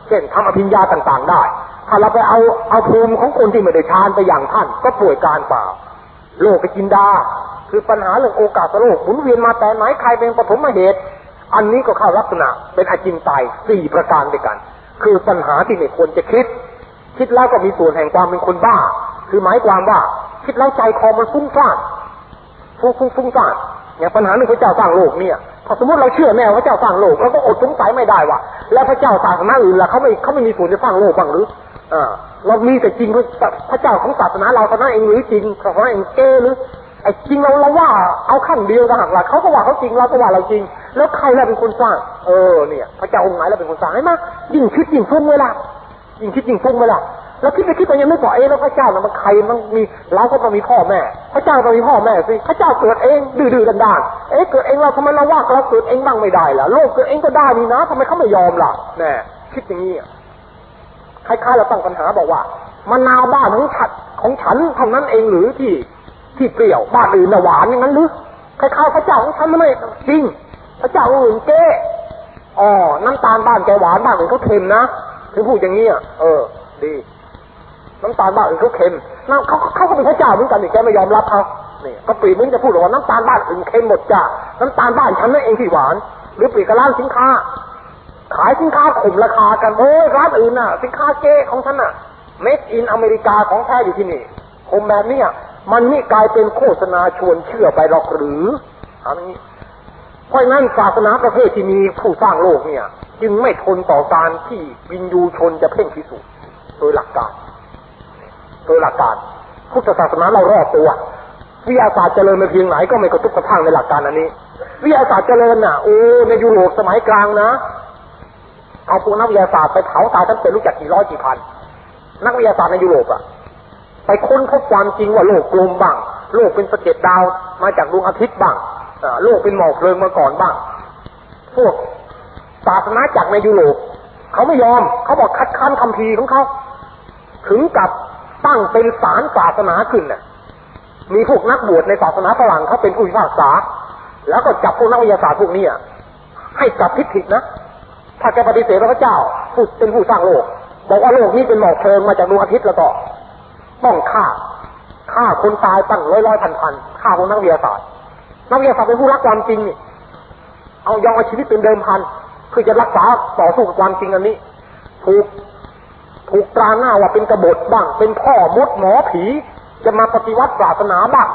เช่นทำอภิญญาต่างๆได้ ถ้าเราไปเอาเอาภูมิของคนที่ไม่ได้ฌานไปอย่างท่าน ก็ป่วยการเปล่า โลกไปกินดา คือปัญหาเรื่องโอกาสโลกหมุนเวียนมาแต่ไหนใครเป็นปฐมเหตุ อันนี้ก็เข้าลักษณะเป็นอาจินไตสี่ประการด้วยกัน คือปัญหาที่ไม่ควรจะคิด คิดแล้วก็มีส่วนแห่งความเป็นคนบ้า คือหมายความว่าคิดแล้วใจคอมันฟุ้งซ่านฟุ้งฟุ้งฟุ้งซ่านอย่างปัญหาเรื่งพระเจ้าสร้างโลกเนี่ยถ้าสมมติเราเชื่อแน่พระเจ้าสร้างโลกเราก็อดสงสัยไม่ได้ว่า แล้วพระเจ้าศาสนาอื่นล่ะเขาไม่เขาไม่มีส่วนจะสร้างโลกบ้างหรืออ่าเรามีแต่จริงพระเจ้าของศาสนาเราเท่านั้นเองหรือจริงเพราะเองเก้หรือไอ้จริงเราเราว่าเอาขั้นเดียวกันหักหลักเขาก็ว่าเขาจริงเราก็ว่าเราจริง แล้วใครล่ะเป็นคนสร้าง เออเนี่ย พระเจ้าองค์ไหนเราเป็นคนสร้างให้มายิ่งคิดยิ่งฟุ้งเวลายิ่งคิดยิ่งฟุ้งเวลา แล้วคิดไปคิดไปยังไม่พอเองแล้วพระเจ้ามันใครมันมีเราก็ต้องมีพ่อแม่ พระเจ้าต้องมีพ่อแม่สิพระเจ้าเกิดเองดื้อๆดันๆเอ๊ะเกิดเองเราทำไมเราว่าเราเกิดเองบ้างไม่ได้ล่ะโลกเกิดเองก็ได้นี่นะทำไมเขาไม่ยอมล่ะแน่คิดอย่างนี้คล้ายๆเราตั้งปัญหาบอกว่ามะนาวบ้านของฉันของฉันเท่านั้นเองหรือที่ที่เปรี้ยวบ้านอื่นหวานอย่างนั้นหรือคล้ายๆพระเจ้าของฉันไม่จริง พระเจ้าอื่นเก้อ๋อน้ำตาลบ้านแกหวานบ้านอื่นเขาเค็มนะถึงพูดอย่างนี้เออ ดี น้ำตาลบ้านอื่นเขาเค็มน้ำเขาเขาก็เป็นพระเจ้าเหมือนกันนี่แกไม่ยอมรับเขานี่ก็ปีมึงจะพูดว่าน้ำตาลบ้านอื่นเค็มหมดจ้าน้ำตาลบ้านฉันนั่นเองที่หวาน หรือปีกระร้านสินค้า ขายสินค้าข่มราคากันโอ้ยร้านอื่นน่ะ สินค้าเก้ของฉันน่ะเมดอินอเมริกาของแท้อยู่ที่นี่ข่มแบบนี้มันนี่กลายเป็นโฆษณาชวนเชื่อไปหรอกหรืออันนี้เพราะนั้นศาสนาประเภทที่มีผู้สร้างโลกเนี่ย จึงไม่ทนต่อการที่วินยูชนจะเพ่งพิสูจน์โดยหลักการ โดยหลักการพุทธศาสนาเรารอบตัววิทยาศาสตร์เจริญมาเพียงไหนก็ไม่กระตุกกระทั่งในหลักการอันนี้วิทยาศาสตร์เจริญน่ะโอ้ในยุโรปสมัยกลางนะเอาพวกนักวิทยาศาสตร์ไปเผาตายทั้งเป็นรู้จักกี่ร้อยกี่พันนักวิทยาศาสตร์ในยุโรปอะไปค้นพบความจริงว่าโลกกลมบ้าง โลกเป็นสะเก็ดดาวมาจากดวงอาทิตย์บ้างโลกเป็นหมอกเพลิงมาก่อนบ้าง พวกศาสนาจากในยุโรปเขาไม่ยอมเขาบอกคัดค้านคำพีของเขาถึงกับ ตั้งเป็นศาลศาสนาขึ้นน่ะ มีพวกนักบวชในศาสนาฝรั่งเขาเป็นผู้พิพากษา แล้วก็จับพวกนักวิทยาศาสตร์พวกนี้ให้จับทิฏฐินะ ถ้าแกปฏิเสธพระเจ้าผู้เป็นผู้สร้างโลก บอกว่าโลกนี้เป็นหมอกเพลิงมาจากดวงอาทิตย์แล้วก็ต้องฆ่าฆ่าคนตายตั้งร้อยร้อยพันพันฆ่าพวกนักวิทยาศาสตร์นักวิทยาศาสตร์เป็นผู้รักความจริงนี่เอายอมเอาชีวิตเป็นเดิมพันเพื่อจะรักษาต่อสู้กับความจริงอันนี้ถูก ถูกตราหน้าว่าเป็นกบฏบ้าง เป็นพ่อมดหมอผี จะมาปฏิวัติศาสนาบ้าง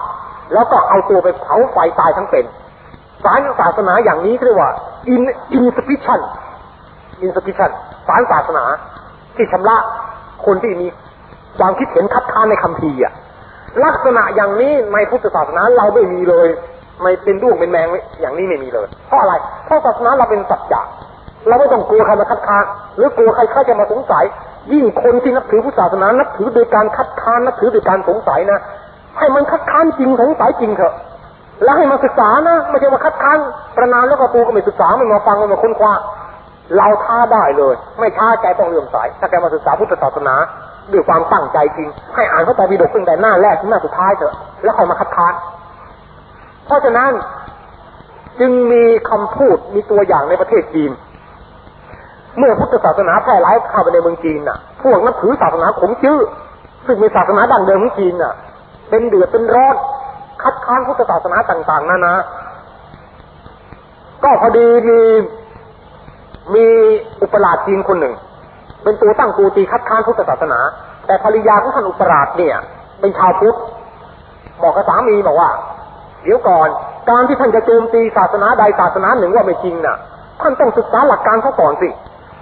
แล้วก็เอาตัวไปเผาไฟตายทั้งเป็นสารศาสนาอย่างนี้เรียกว่า in insufficient insufficient สารศาสนา ที่ชำระคนที่มีความคิดเห็นคัดค้านในคำพีอะลักษณะอย่างนี้ในพุทธศาสนาเราไม่มีเลยไม่เป็นด้วงเป็นแมงอย่างนี้ไม่มีเลย เพราะอะไร เพราะศาสนาเราเป็นสัจจะเราไม่ต้องกลัวใครมาคัดค้านหรือกลัวใครเข้าจะมาสงสัย ยิ่งคนที่นับถือพุทธศาสนานับถือโดยการคัดค้านนับถือโดยการสงสัยนะให้มันคัดค้านจริงสงสัยจริงเถอะ แล้วให้มาศึกษานะไม่ใช่มาคัดค้านประนานแล้วก็ปูก็ไม่ศึกษาไม่มาฟังไม่มาค้นคว้าเราท้าได้เลย ไม่ท้าใจต้องเลื่อมใสถ้าแกมาศึกษาพุทธศาสนาด้วยความตั้งใจจริง ให้อ่านพระไตรปิฎกตั้งแต่หน้าแรกถึงหน้าสุดท้ายเถอะ แล้วค่อยมาคัดค้านเพราะฉะนั้นจึงมีคำพูดมีตัวอย่างในประเทศจีน เมื่อพุทธศาสนาแพร่หลายเข้าไปในเมืองจีนน่ะ พวกนับถือศาสนาขงจื้อซึ่งเป็นศาสนาดั้งเดิมของจีนน่ะ เป็นเดือดเป็นร้อนคัดค้านพุทธศาสนาต่าง ๆนานา ก็พอดีมีมีอุปราชจีนคนหนึ่ง เป็นตัวตั้งตัวตีคัดค้านพุทธศาสนา แต่ภรรยาของท่านอุปราชเนี่ย เป็นชาวพุทธบอกกับสามีบอกว่า เดี๋ยวก่อนการที่ท่านจะโจมตีศาสนาใดศาสนาหนึ่งว่าไม่จริงน่ะ ท่านต้องศึกษาหลักการเขาก่อนสิ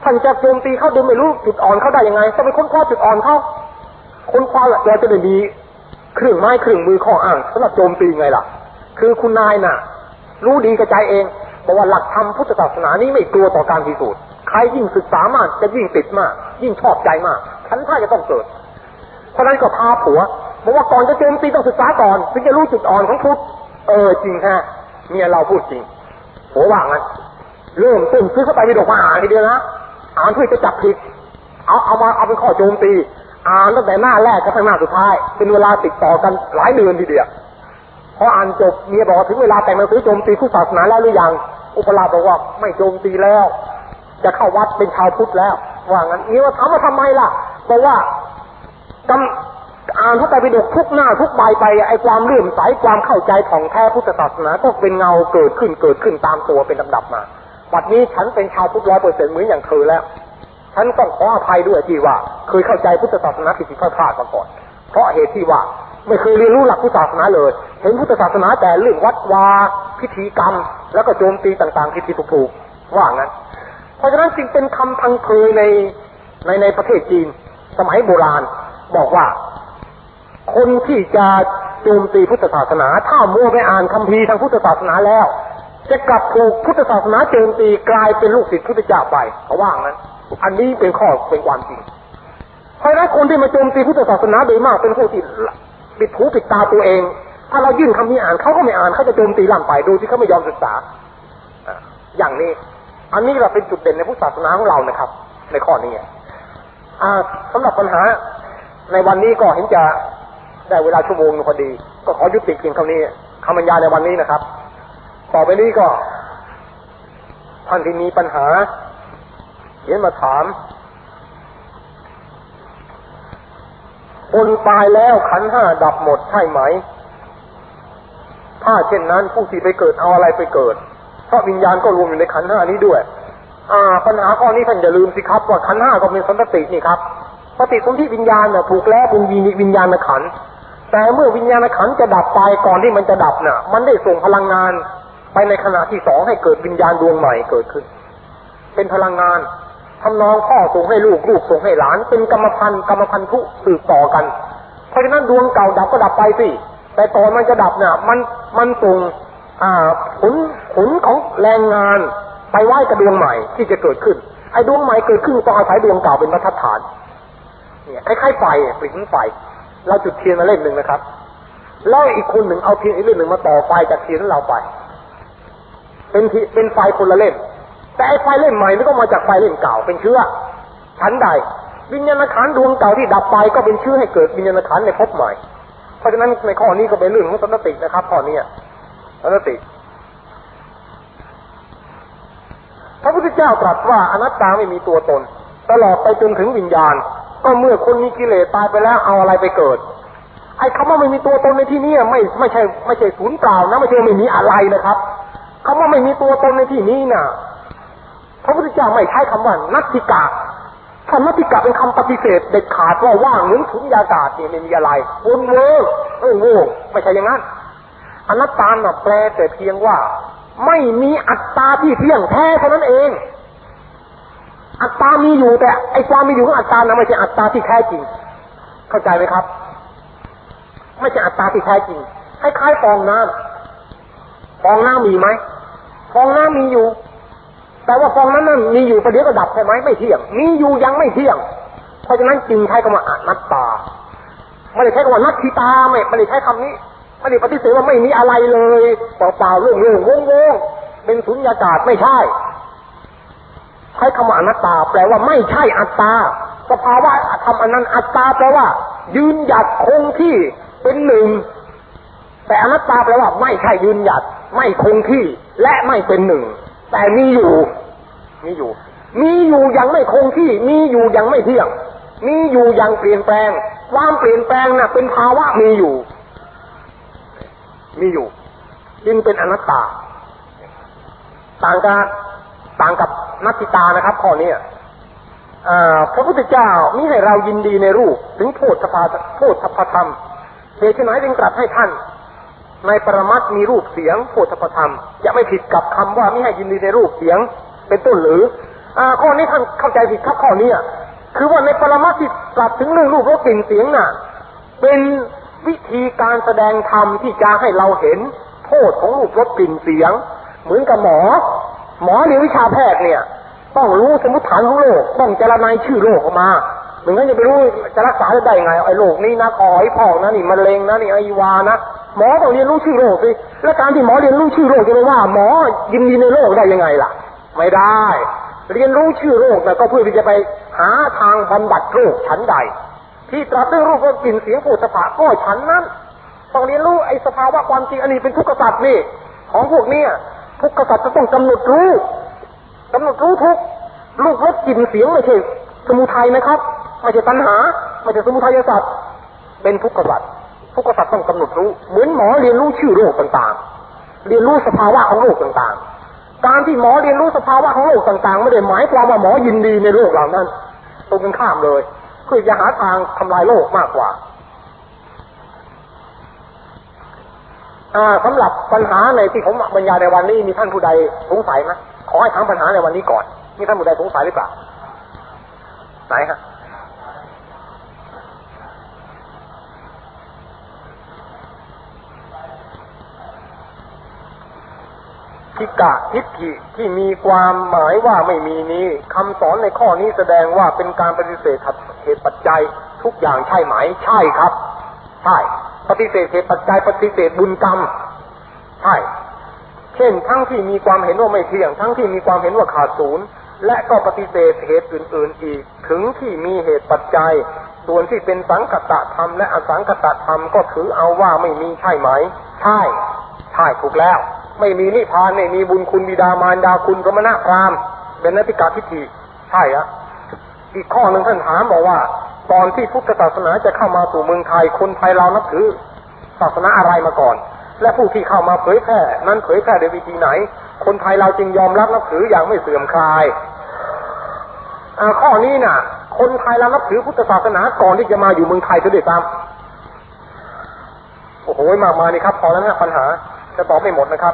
ท่านจะโจมตีเขาโดยไม่รู้จุดอ่อนเขาได้ยังไงต้องไปค้นคว้าจุดอ่อนเขาค้นคว้าแล้วจะได้มีเครื่องไม้เครื่องมือข้ออ้างสำหรับโจมตีไงล่ะ คือคุณนายน่ะ รู้ดีกระจายเองบอกว่าหลักธรรมพุทธศาสนานี้ไม่กลัวต่อการพิสูจน์ใครยิ่งศึกษามากจะยิ่งติดมาก ยิ่งชอบใจมากฉันถ้าจะต้องเกิด เพราะนั้นก็พาผัวบอกว่าก่อนจะโจมตีต้องศึกษาก่อนถึงจะรู้จุดอ่อนของพุทธเออจริงฮะเมียเราพูดจริงผัวว่างั้นเริ่มต้นซื้อเข้าไปวิดกมาอ่านทีเดียวนะ อ่านเพื่อจะจับผิด เอาเอามาเอาเป็นข้อโจมตี อ่านตั้งแต่หน้าแรกก็ถึงหน้าสุดท้าย เป็นเวลาติดต่อกันหลายเดือนทีเดียวพออ่านจบเมียบอกถึงเวลาแต่งหนังสือโจมตีผู้ศาสนาแล้วหรือยัง อุปราชบอกว่าไม่โจมตีแล้ว จะเข้าวัดเป็นชาวพุทธแล้วว่างั้นนี่ว่าถามว่าทำไมล่ะบอกว่ากำอ่านพระไตรปิฎกทุกหน้าทุกใบไปไอ้ความเลื่อมใสความเข้าใจของแท้พุทธศาสนาก็เป็นเงาเกิดขึ้นเกิดขึ้นตามตัวเป็นลำดับมา บัดนี้ฉันเป็นชาวพุทธร้อยเปอร์เซ็นต์เหมือนอย่างเธอแล้ว ฉันต้องขออภัยด้วยที่ว่า เคยเข้าใจพุทธศาสนาผิดผิดพลาดมาก่อน เพราะเหตุที่ว่าไม่เคยเรียนรู้หลักพุทธศาสนาเลย เห็นพุทธศาสนาแต่เรื่องวัดวาพิธีกรรม แล้วก็โจมตีต่างๆผิดผิดถูกๆว่างั้น เพราะฉะนั้นจึงเป็นคำพังเพยในในในประเทศจีน สมัยโบราณบอกว่า คนที่จะโจมตีพุทธศาสนา ถ้ามัวไปอ่านคัมภีร์ทางพุทธศาสนาแล้ว จะกลับถูกพุทธศาสนาโจมตีกลายเป็นลูกศิษย์พุทธเจ้าไปเขาว่างั้น อันนี้เป็นข้อเป็นความจริงเพราะนั้นคนที่มาโจมตีพุทธศาสนาโดยมากเป็นผู้ที่ปิดหูปิดตาตัวเอง ถ้าเรายื่นคำนี้อ่านเขาก็ไม่อ่านเขาจะโจมตีล่ำไปดูที่เขาไม่ยอมศึกษาอย่างนี้ อันนี้เราเป็นจุดเด่นในพุทธศาสนาของเรานะครับ ในข้อนี้อ่าสำหรับปัญหาในวันนี้ก็เห็นจะได้เวลาชั่วโมงพอดี ก็ขอยุติเพียงเท่านี้คำบรรยายในวันนี้นะครับ ต่อไปนี้ก็ท่านที่มีปัญหาเขียนมาถามคนตายแล้วขันห้าดับหมดใช่ไหม ถ้าเช่นนั้นผู้ที่ไปเกิดเอาอะไรไปเกิด เพราะวิญญาณก็รวมอยู่ในขันห้านี้ด้วย อ่า ปัญหาข้อนี้ท่านอย่าลืมสิครับว่าขันห้าก็เป็นสันตินี่ครับปฏิสนธิวิญญาณน่ะถูกแล้วเป็นวิญญาณขัน แต่เมื่อวิญญาณขันจะดับไปก่อนที่มันจะดับน่ะ มันได้ส่งพลังงาน ไปในขณะที่สองให้เกิดวิญญาณดวงใหม่เกิดขึ้น เป็นพลังงานทำนองพ่อส่งให้ลูกลูกส่งให้หลาน เป็นกรรมพันธุ์กรรมพันธุสืบต่อกัน เพราะฉะนั้นดวงเก่าดับก็ดับไปสิแต่ตอนมันจะดับเนี่ยมันมันส่งอ่าผลผลของแรงงานไปไหว้กับดวงใหม่ที่จะเกิดขึ้น ไอ้ดวงใหม่เกิดขึ้นต้องอาศัยดวงเก่าเป็นบรรทัดฐาน เนี่ยคล้ายๆไฟปริ้นไฟเราจุดเทียนมาเล่มหนึ่งนะครับ แล้วอีกคนหนึ่งเอาเทียนอีกเล่มหนึ่งมาต่อไฟจากเทียนเราไป เป็นเป็นไฟคนละเล่ม แต่ไอไฟเล่มใหม่นี่ก็มาจากไฟเล่มเก่าเป็นเชื้อชั้นใด วิญญาณขันดวงเก่าที่ดับไปก็เป็นเชื้อให้เกิดวิญญาณขันในภพใหม่ทราะฉะนั้นในข้อนี้ก็เป็นเรื่องของสันตินะครับข้อนี้สันติพระพุทธเจ้าตรัสว่าอนัตตาไม่มีตัวตน ตลอดไปจนถึงวิญญาณ ก็เมื่อคนมีกิเลสตายไปแล้วเอาอะไรไปเกิด ไอ้คำว่าไม่มีตัวตนในที่นี้ไม่ไม่ใช่ไม่ใช่ศูนย์เปล่านะไม่ใช่ไม่มีอะไรนะครับ คำว่าไม่มีตัวตนในที่นี้นะ่ะพระพุทธเจ้าไม่ใช้คำว่านัตติกะคำนัตติกะเป็นคำปฏิเสธเด็ดขาดว่าว่างเหมือนสุญญากาศเนี่ยไม่มีอะไรวนเวอเออโง่ไม่ใช่อย่างนั้นอนัตตาแปลแต่เพียงว่า ไม่มีอัตตาที่เที่ยงแท้เท่านั้นเอง อัตตามีอยู่แต่ไอความมีอยู่ของอัตตานะไม่ใช่อัตตาที่แท้จริง เข้าใจไหมครับ ไม่ใช่อัตตาที่แท้จริงคล้ายๆฟองน้ำฟองน้ำมีไหม ฟองน้ำมีอยู่ แต่ว่าฟองนั้นนั้นมีอยู่ประเดี๋ยวก็ดับใช่ไหมไม่เที่ยง มีอยู่ยังไม่เที่ยง เพราะฉะนั้นจึงใช้คำว่าอนัตตาไม่ได้ใช้คำว่านัตถิตาไม่ไม่ได้ใช้คำนี้ไม่ได้ปฏิเสธว่าไม่มีอะไรเลยเปล่าๆเรื่องเรื่องงงๆเป็นสุญญากาศไม่ใช่ใช้คำว่าอนัตตา แปลว่าไม่ใช่อัตตาสภาวะธรรมอันนั้นอัตตาแปลว่า ยืนหยัดคงที่เป็นหนึ่งแต่อนัตตาแปลว่าไม่ใช่ยืนหยัด ไม่คงที่และไม่เป็นหนึ่ง แต่มีอยู่ มีอยู่ มีอยู่ยังไม่คงที่ มีอยู่ยังไม่เที่ยง มีอยู่ยังเปลี่ยนแปลง ความเปลี่ยนแปลงน่ะ เป็นภาวะมีอยู่ มีอยู่จึงเป็นอนัตตา ต่างกันต่างกับนัตติตานะครับข้อนี้พระพุทธเจ้ามิให้เรายินดีในรูป ถึงโทษสภาโทษสัพธรรมเหตุไหนจึงตรัสให้ท่าน ในปรมัตมีรูปเสียงโพธพธรรม จะไม่ผิดกับคำว่าไม่ให้ยินดีในรูปเสียง เป็นต้นหรืออ่าข้อนี้ท่านเข้าใจผิดครับข้อนี้คือว่าในปรมัตที่ตรัสถึงเรื่องรูปรสกลิ่นเสียงน่ะ เป็นวิธีการแสดงธรรมที่จะให้เราเห็น โทษของรูปรสกลิ่นเสียง เหมือนกับหมอ หมอเรียนวิชาแพทย์เนี่ย ต้องรู้สมมติฐานของโรคต้องเจรนายชื่อโรคออกมา หมือนกันจะไปรู้จะรักษาได้ไงไอ้โรคนี้นะคอไอ้พอกนะนี่มะเร็งนะนี่ไอวานะหมอต้องเรียนรู้ชื่อโรคสิแล้วการที่หมอเรียนรู้ชื่อโรคจะไปว่า หมอยินดีในโรคได้ยังไงล่ะ ไม่ได้ เรียนรู้ชื่อโรคแต่ก็เพื่อที่จะไปหาทางบำบัดโรคชั้นใด ที่ตรัสเรื่องรูปรสกลิ่นเสียงผูสภาก็ฉันนั้นต้องเรียนรู้ไอ้สภาวะความจริงอันนี้เป็นทุกข์สัตว์นี่ ของพวกเนี้ยทุกข์สัตว์จะต้องกำหนดรู้กำหนดรู้ทุกรูปรสกลิ่นเสียงไม่ใช่ สมุทัยนะครับ ไม่ใช่ตัณหา ไม่ใช่สมุทัยสัตว์เป็นทุกข์สัตว์ทุกข์สัตว์ต้องกำหนดรู้ เหมือนหมอเรียนรู้ชื่อโรคต่างๆ เรียนรู้สภาวะของโรคต่างๆ การที่หมอเรียนรู้สภาวะของโรคต่างๆ ไม่ได้หมายความว่าหมอยินดีในโรคเหล่านั้น ตรงกันข้ามเลยเพื่อจะหาทางทำลายโลกมากกว่าสำหรับปัญหาในที่ผมบรรยายในวันนี้มีท่านผู้ใดสงสัยไหมขอให้ถามปัญหาในวันนี้ก่อน มีท่านผู้ใดสงสัยหรือเปล่า ไหนฮะทิกะทิฏฐิที่มีความหมายว่าไม่มีนี้คำสอนในข้อนี้แสดงว่าเป็นการปฏิเสธเหตุปัจจัยทุกอย่างใช่ไหมใช่ครับ ใช่ ปฏิเสธเหตุปัจจัย ปฏิเสธบุญกรรม ใช่ เช่นทั้งที่มีความเห็นว่าไม่เที่ยง ทั้งที่มีความเห็นว่าขาดศูนย์ และก็ปฏิเสธเหตุอื่น ๆ อีก ถึงที่มีเหตุปัจจัย ส่วนที่เป็นสังคตะธรรมและอสังคตะธรรมก็ถือเอาว่าไม่มีใช่ไหม ใช่ ใช่ถูกแล้ว ไม่มีนิพพานไม่มีบุญคุณบิดามารดาคุณกรมณะพรามเป็นนัติกาทิฏฐิใช่อะอีกข้อหนึ่งท่านถามบอกว่า ตอนที่พุทธศาสนาจะเข้ามาสู่เมืองไทยคนไทยเรานับถือศาสนาอะไรมาก่อน และผู้ที่เข้ามาเผยแพร่นั้นเผยแพร่โดยวิธีไหน คนไทยเราจึงยอมรับนับถืออย่างไม่เสื่อมคลาย ข้อนี้น่ะ คนไทยเรานับถือพุทธศาสนาก่อนที่จะมาอยู่เมืองไทยด้วยซ้ำโอ้โหมากมายนี่ครับ พอแล้วนะปัญหา จะตอบไม่หมดนะครับ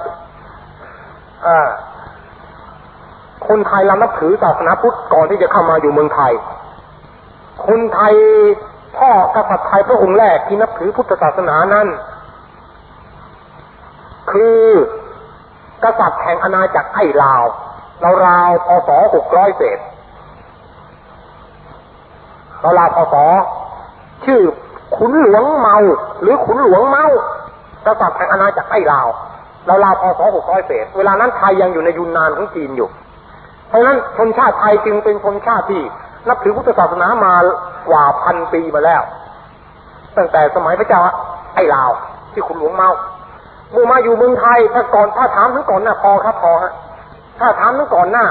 อ่า คนไทยเรานับถือศาสนาพุทธก่อนที่จะเข้ามาอยู่เมืองไทย คนไทยพ่อกษัตริย์ไทยพระองค์แรกที่นับถือพุทธศาสนานั้น คือกษัตริย์แห่งอาณาจักรไอ้ลาวเราวพศหกร้อยเศษ เราราวพศชื่อขุนหลวงเมา หรือขุนหลวงเมากษัตริย์แห่งอาณาจักรไอ้ลาวเราลาวพศหกร้อยเศษเวลานั้นไทยยังอยู่ในยุนนานของจีนอยู่ เพราะฉะนั้นชนชาติไทยจึงเป็นชนชาติที่นับถือพุทธศาสนามากว่าพันปีมาแล้ว ตั้งแต่สมัยพระเจ้าไอ้ลาวที่คุณหลวงเมาเมื่อมาอยู่เมืองไทยถ้าก่อนถ้าถามถึงก่อนหน้าพอครับพอฮะถ้าถามถึงก่อนหน้า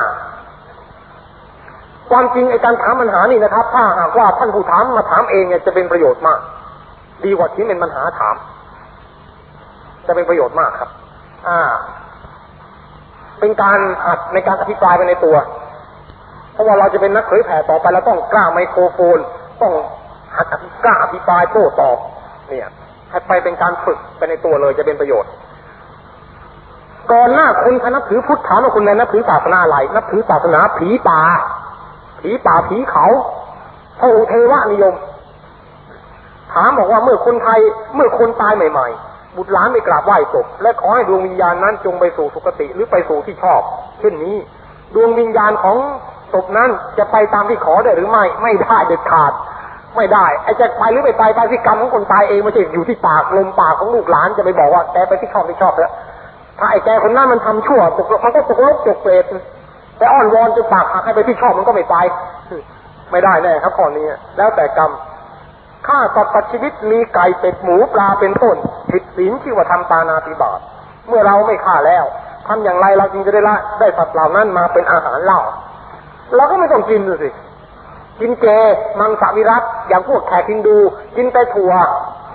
ความจริงไอ้การถามปัญหานี่นะครับ ถ้าหากว่าท่านผู้ถามมาถามเองเนี่ยจะเป็นประโยชน์มาก ดีกว่าที่เป็นปัญหาถาม จะเป็นประโยชน์มากครับ อ่า เป็นการอัดในการอภิปรายไปในตัว เพราะว่าเราจะเป็นนักเผยแผ่ต่อไปเราต้องกล้าไมโครโฟน ต้องหัดกล้าอภิปรายโต้ตอบ เนี่ยให้ไปเป็นการฝึกไปในตัวเลยจะเป็นประโยชน์ก่อนหน้าคุณถ้านับถือพุทธถามว่าคุณในนับถือศาสนาอะไรนับถือศาสนาผีป่า ผีป่าผีเขาพระองค์เทวนิยม ถามบอกว่าเมื่อคนไทยเมื่อคนตายใหม่ ๆ บุตรหลานไปกราบไหว้ศพและขอให้ดวงวิญญาณนั้นจงไปสู่สุคติหรือไปสู่ที่ชอบ เช่นนี้ ดวงวิญญาณของศพนั้นจะไปตามที่ขอได้หรือไม่ไม่ได้เด็ดขาด ไม่ได้ไอ้จะไปหรือไม่ไปไปที่กรรมของคนตายเองไม่ใช่อยู่ที่ปากลมปากของลูกหลานจะไปบอกว่าแกไปที่ชอบไม่ชอบแล้วถ้าไอ้แกคนนั้นมันทำชั่วตกมันก็ตกลกตกเปรต แต่อ้อนวอนจนปากหักให้ไปที่ชอบมันก็ไม่ไปไม่ได้แน่ครับข้อนี้แล้วแต่กรรมฆ่าสัตว์ตัดชีวิตมีไก่เป็ดหมูปลาเป็นต้นผิดศีลที่ว่าทำปานาติบาตเมื่อเราไม่ฆ่าแล้วทำอย่างไรเราจึงจะได้ละได้สัตว์เหล่านั้นมาเป็นอาหารเล่าเราก็ไม่ต้องกินสิกินเจมังสวิรัตอย่างพวกแขกกินดู กินแต่ถั่ว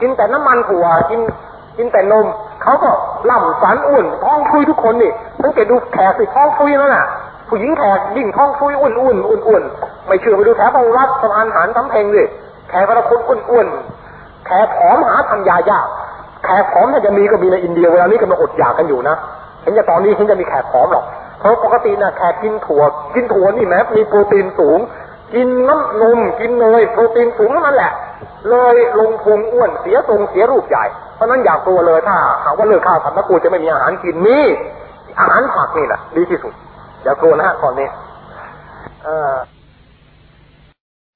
กินแต่น้ำมันถั่วกินกินแต่นมเขาก็ล่ำสันอ้วนท้องฟุยทุกคนนี่สังเกตดูแขกสิท้องฟุยนั่นน่ะ ผู้หญิงแขกยิ่งท้องฟุยอ้วนอ้วนอ้วนอ้วนไม่เชื่อไปดูแถวบางรัฐสะพานหารสำเพ็งดิแขกแต่ละคนอ้วนอ้วนแขกผอมหาทำยายากแขกผอมถ้าจะมีก็มีในอินเดียเวลานี้กำลังอดอยากกันอยู่นะเห็นจะตอนนี้เห็นจะมีแขกผอมหรอกเพราะปกตินะแขกกินถั่วกินถั่วนี่แม้มีโปรตีนสูง กินน้ำนมกินเนยโปรตีนสูงนั่นแหละ เลยลงพุงอ้วนเสียทรงเสียรูปใหญ่เพราะนั้นอยากตัวเลยถ้าหากว่าเลิกข้าวผัดมะกูจะไม่มีอาหารกินนี่อาหารผักนี่แหละดีที่สุด อย่ากลัวนะฮะก่อนนี้ เออ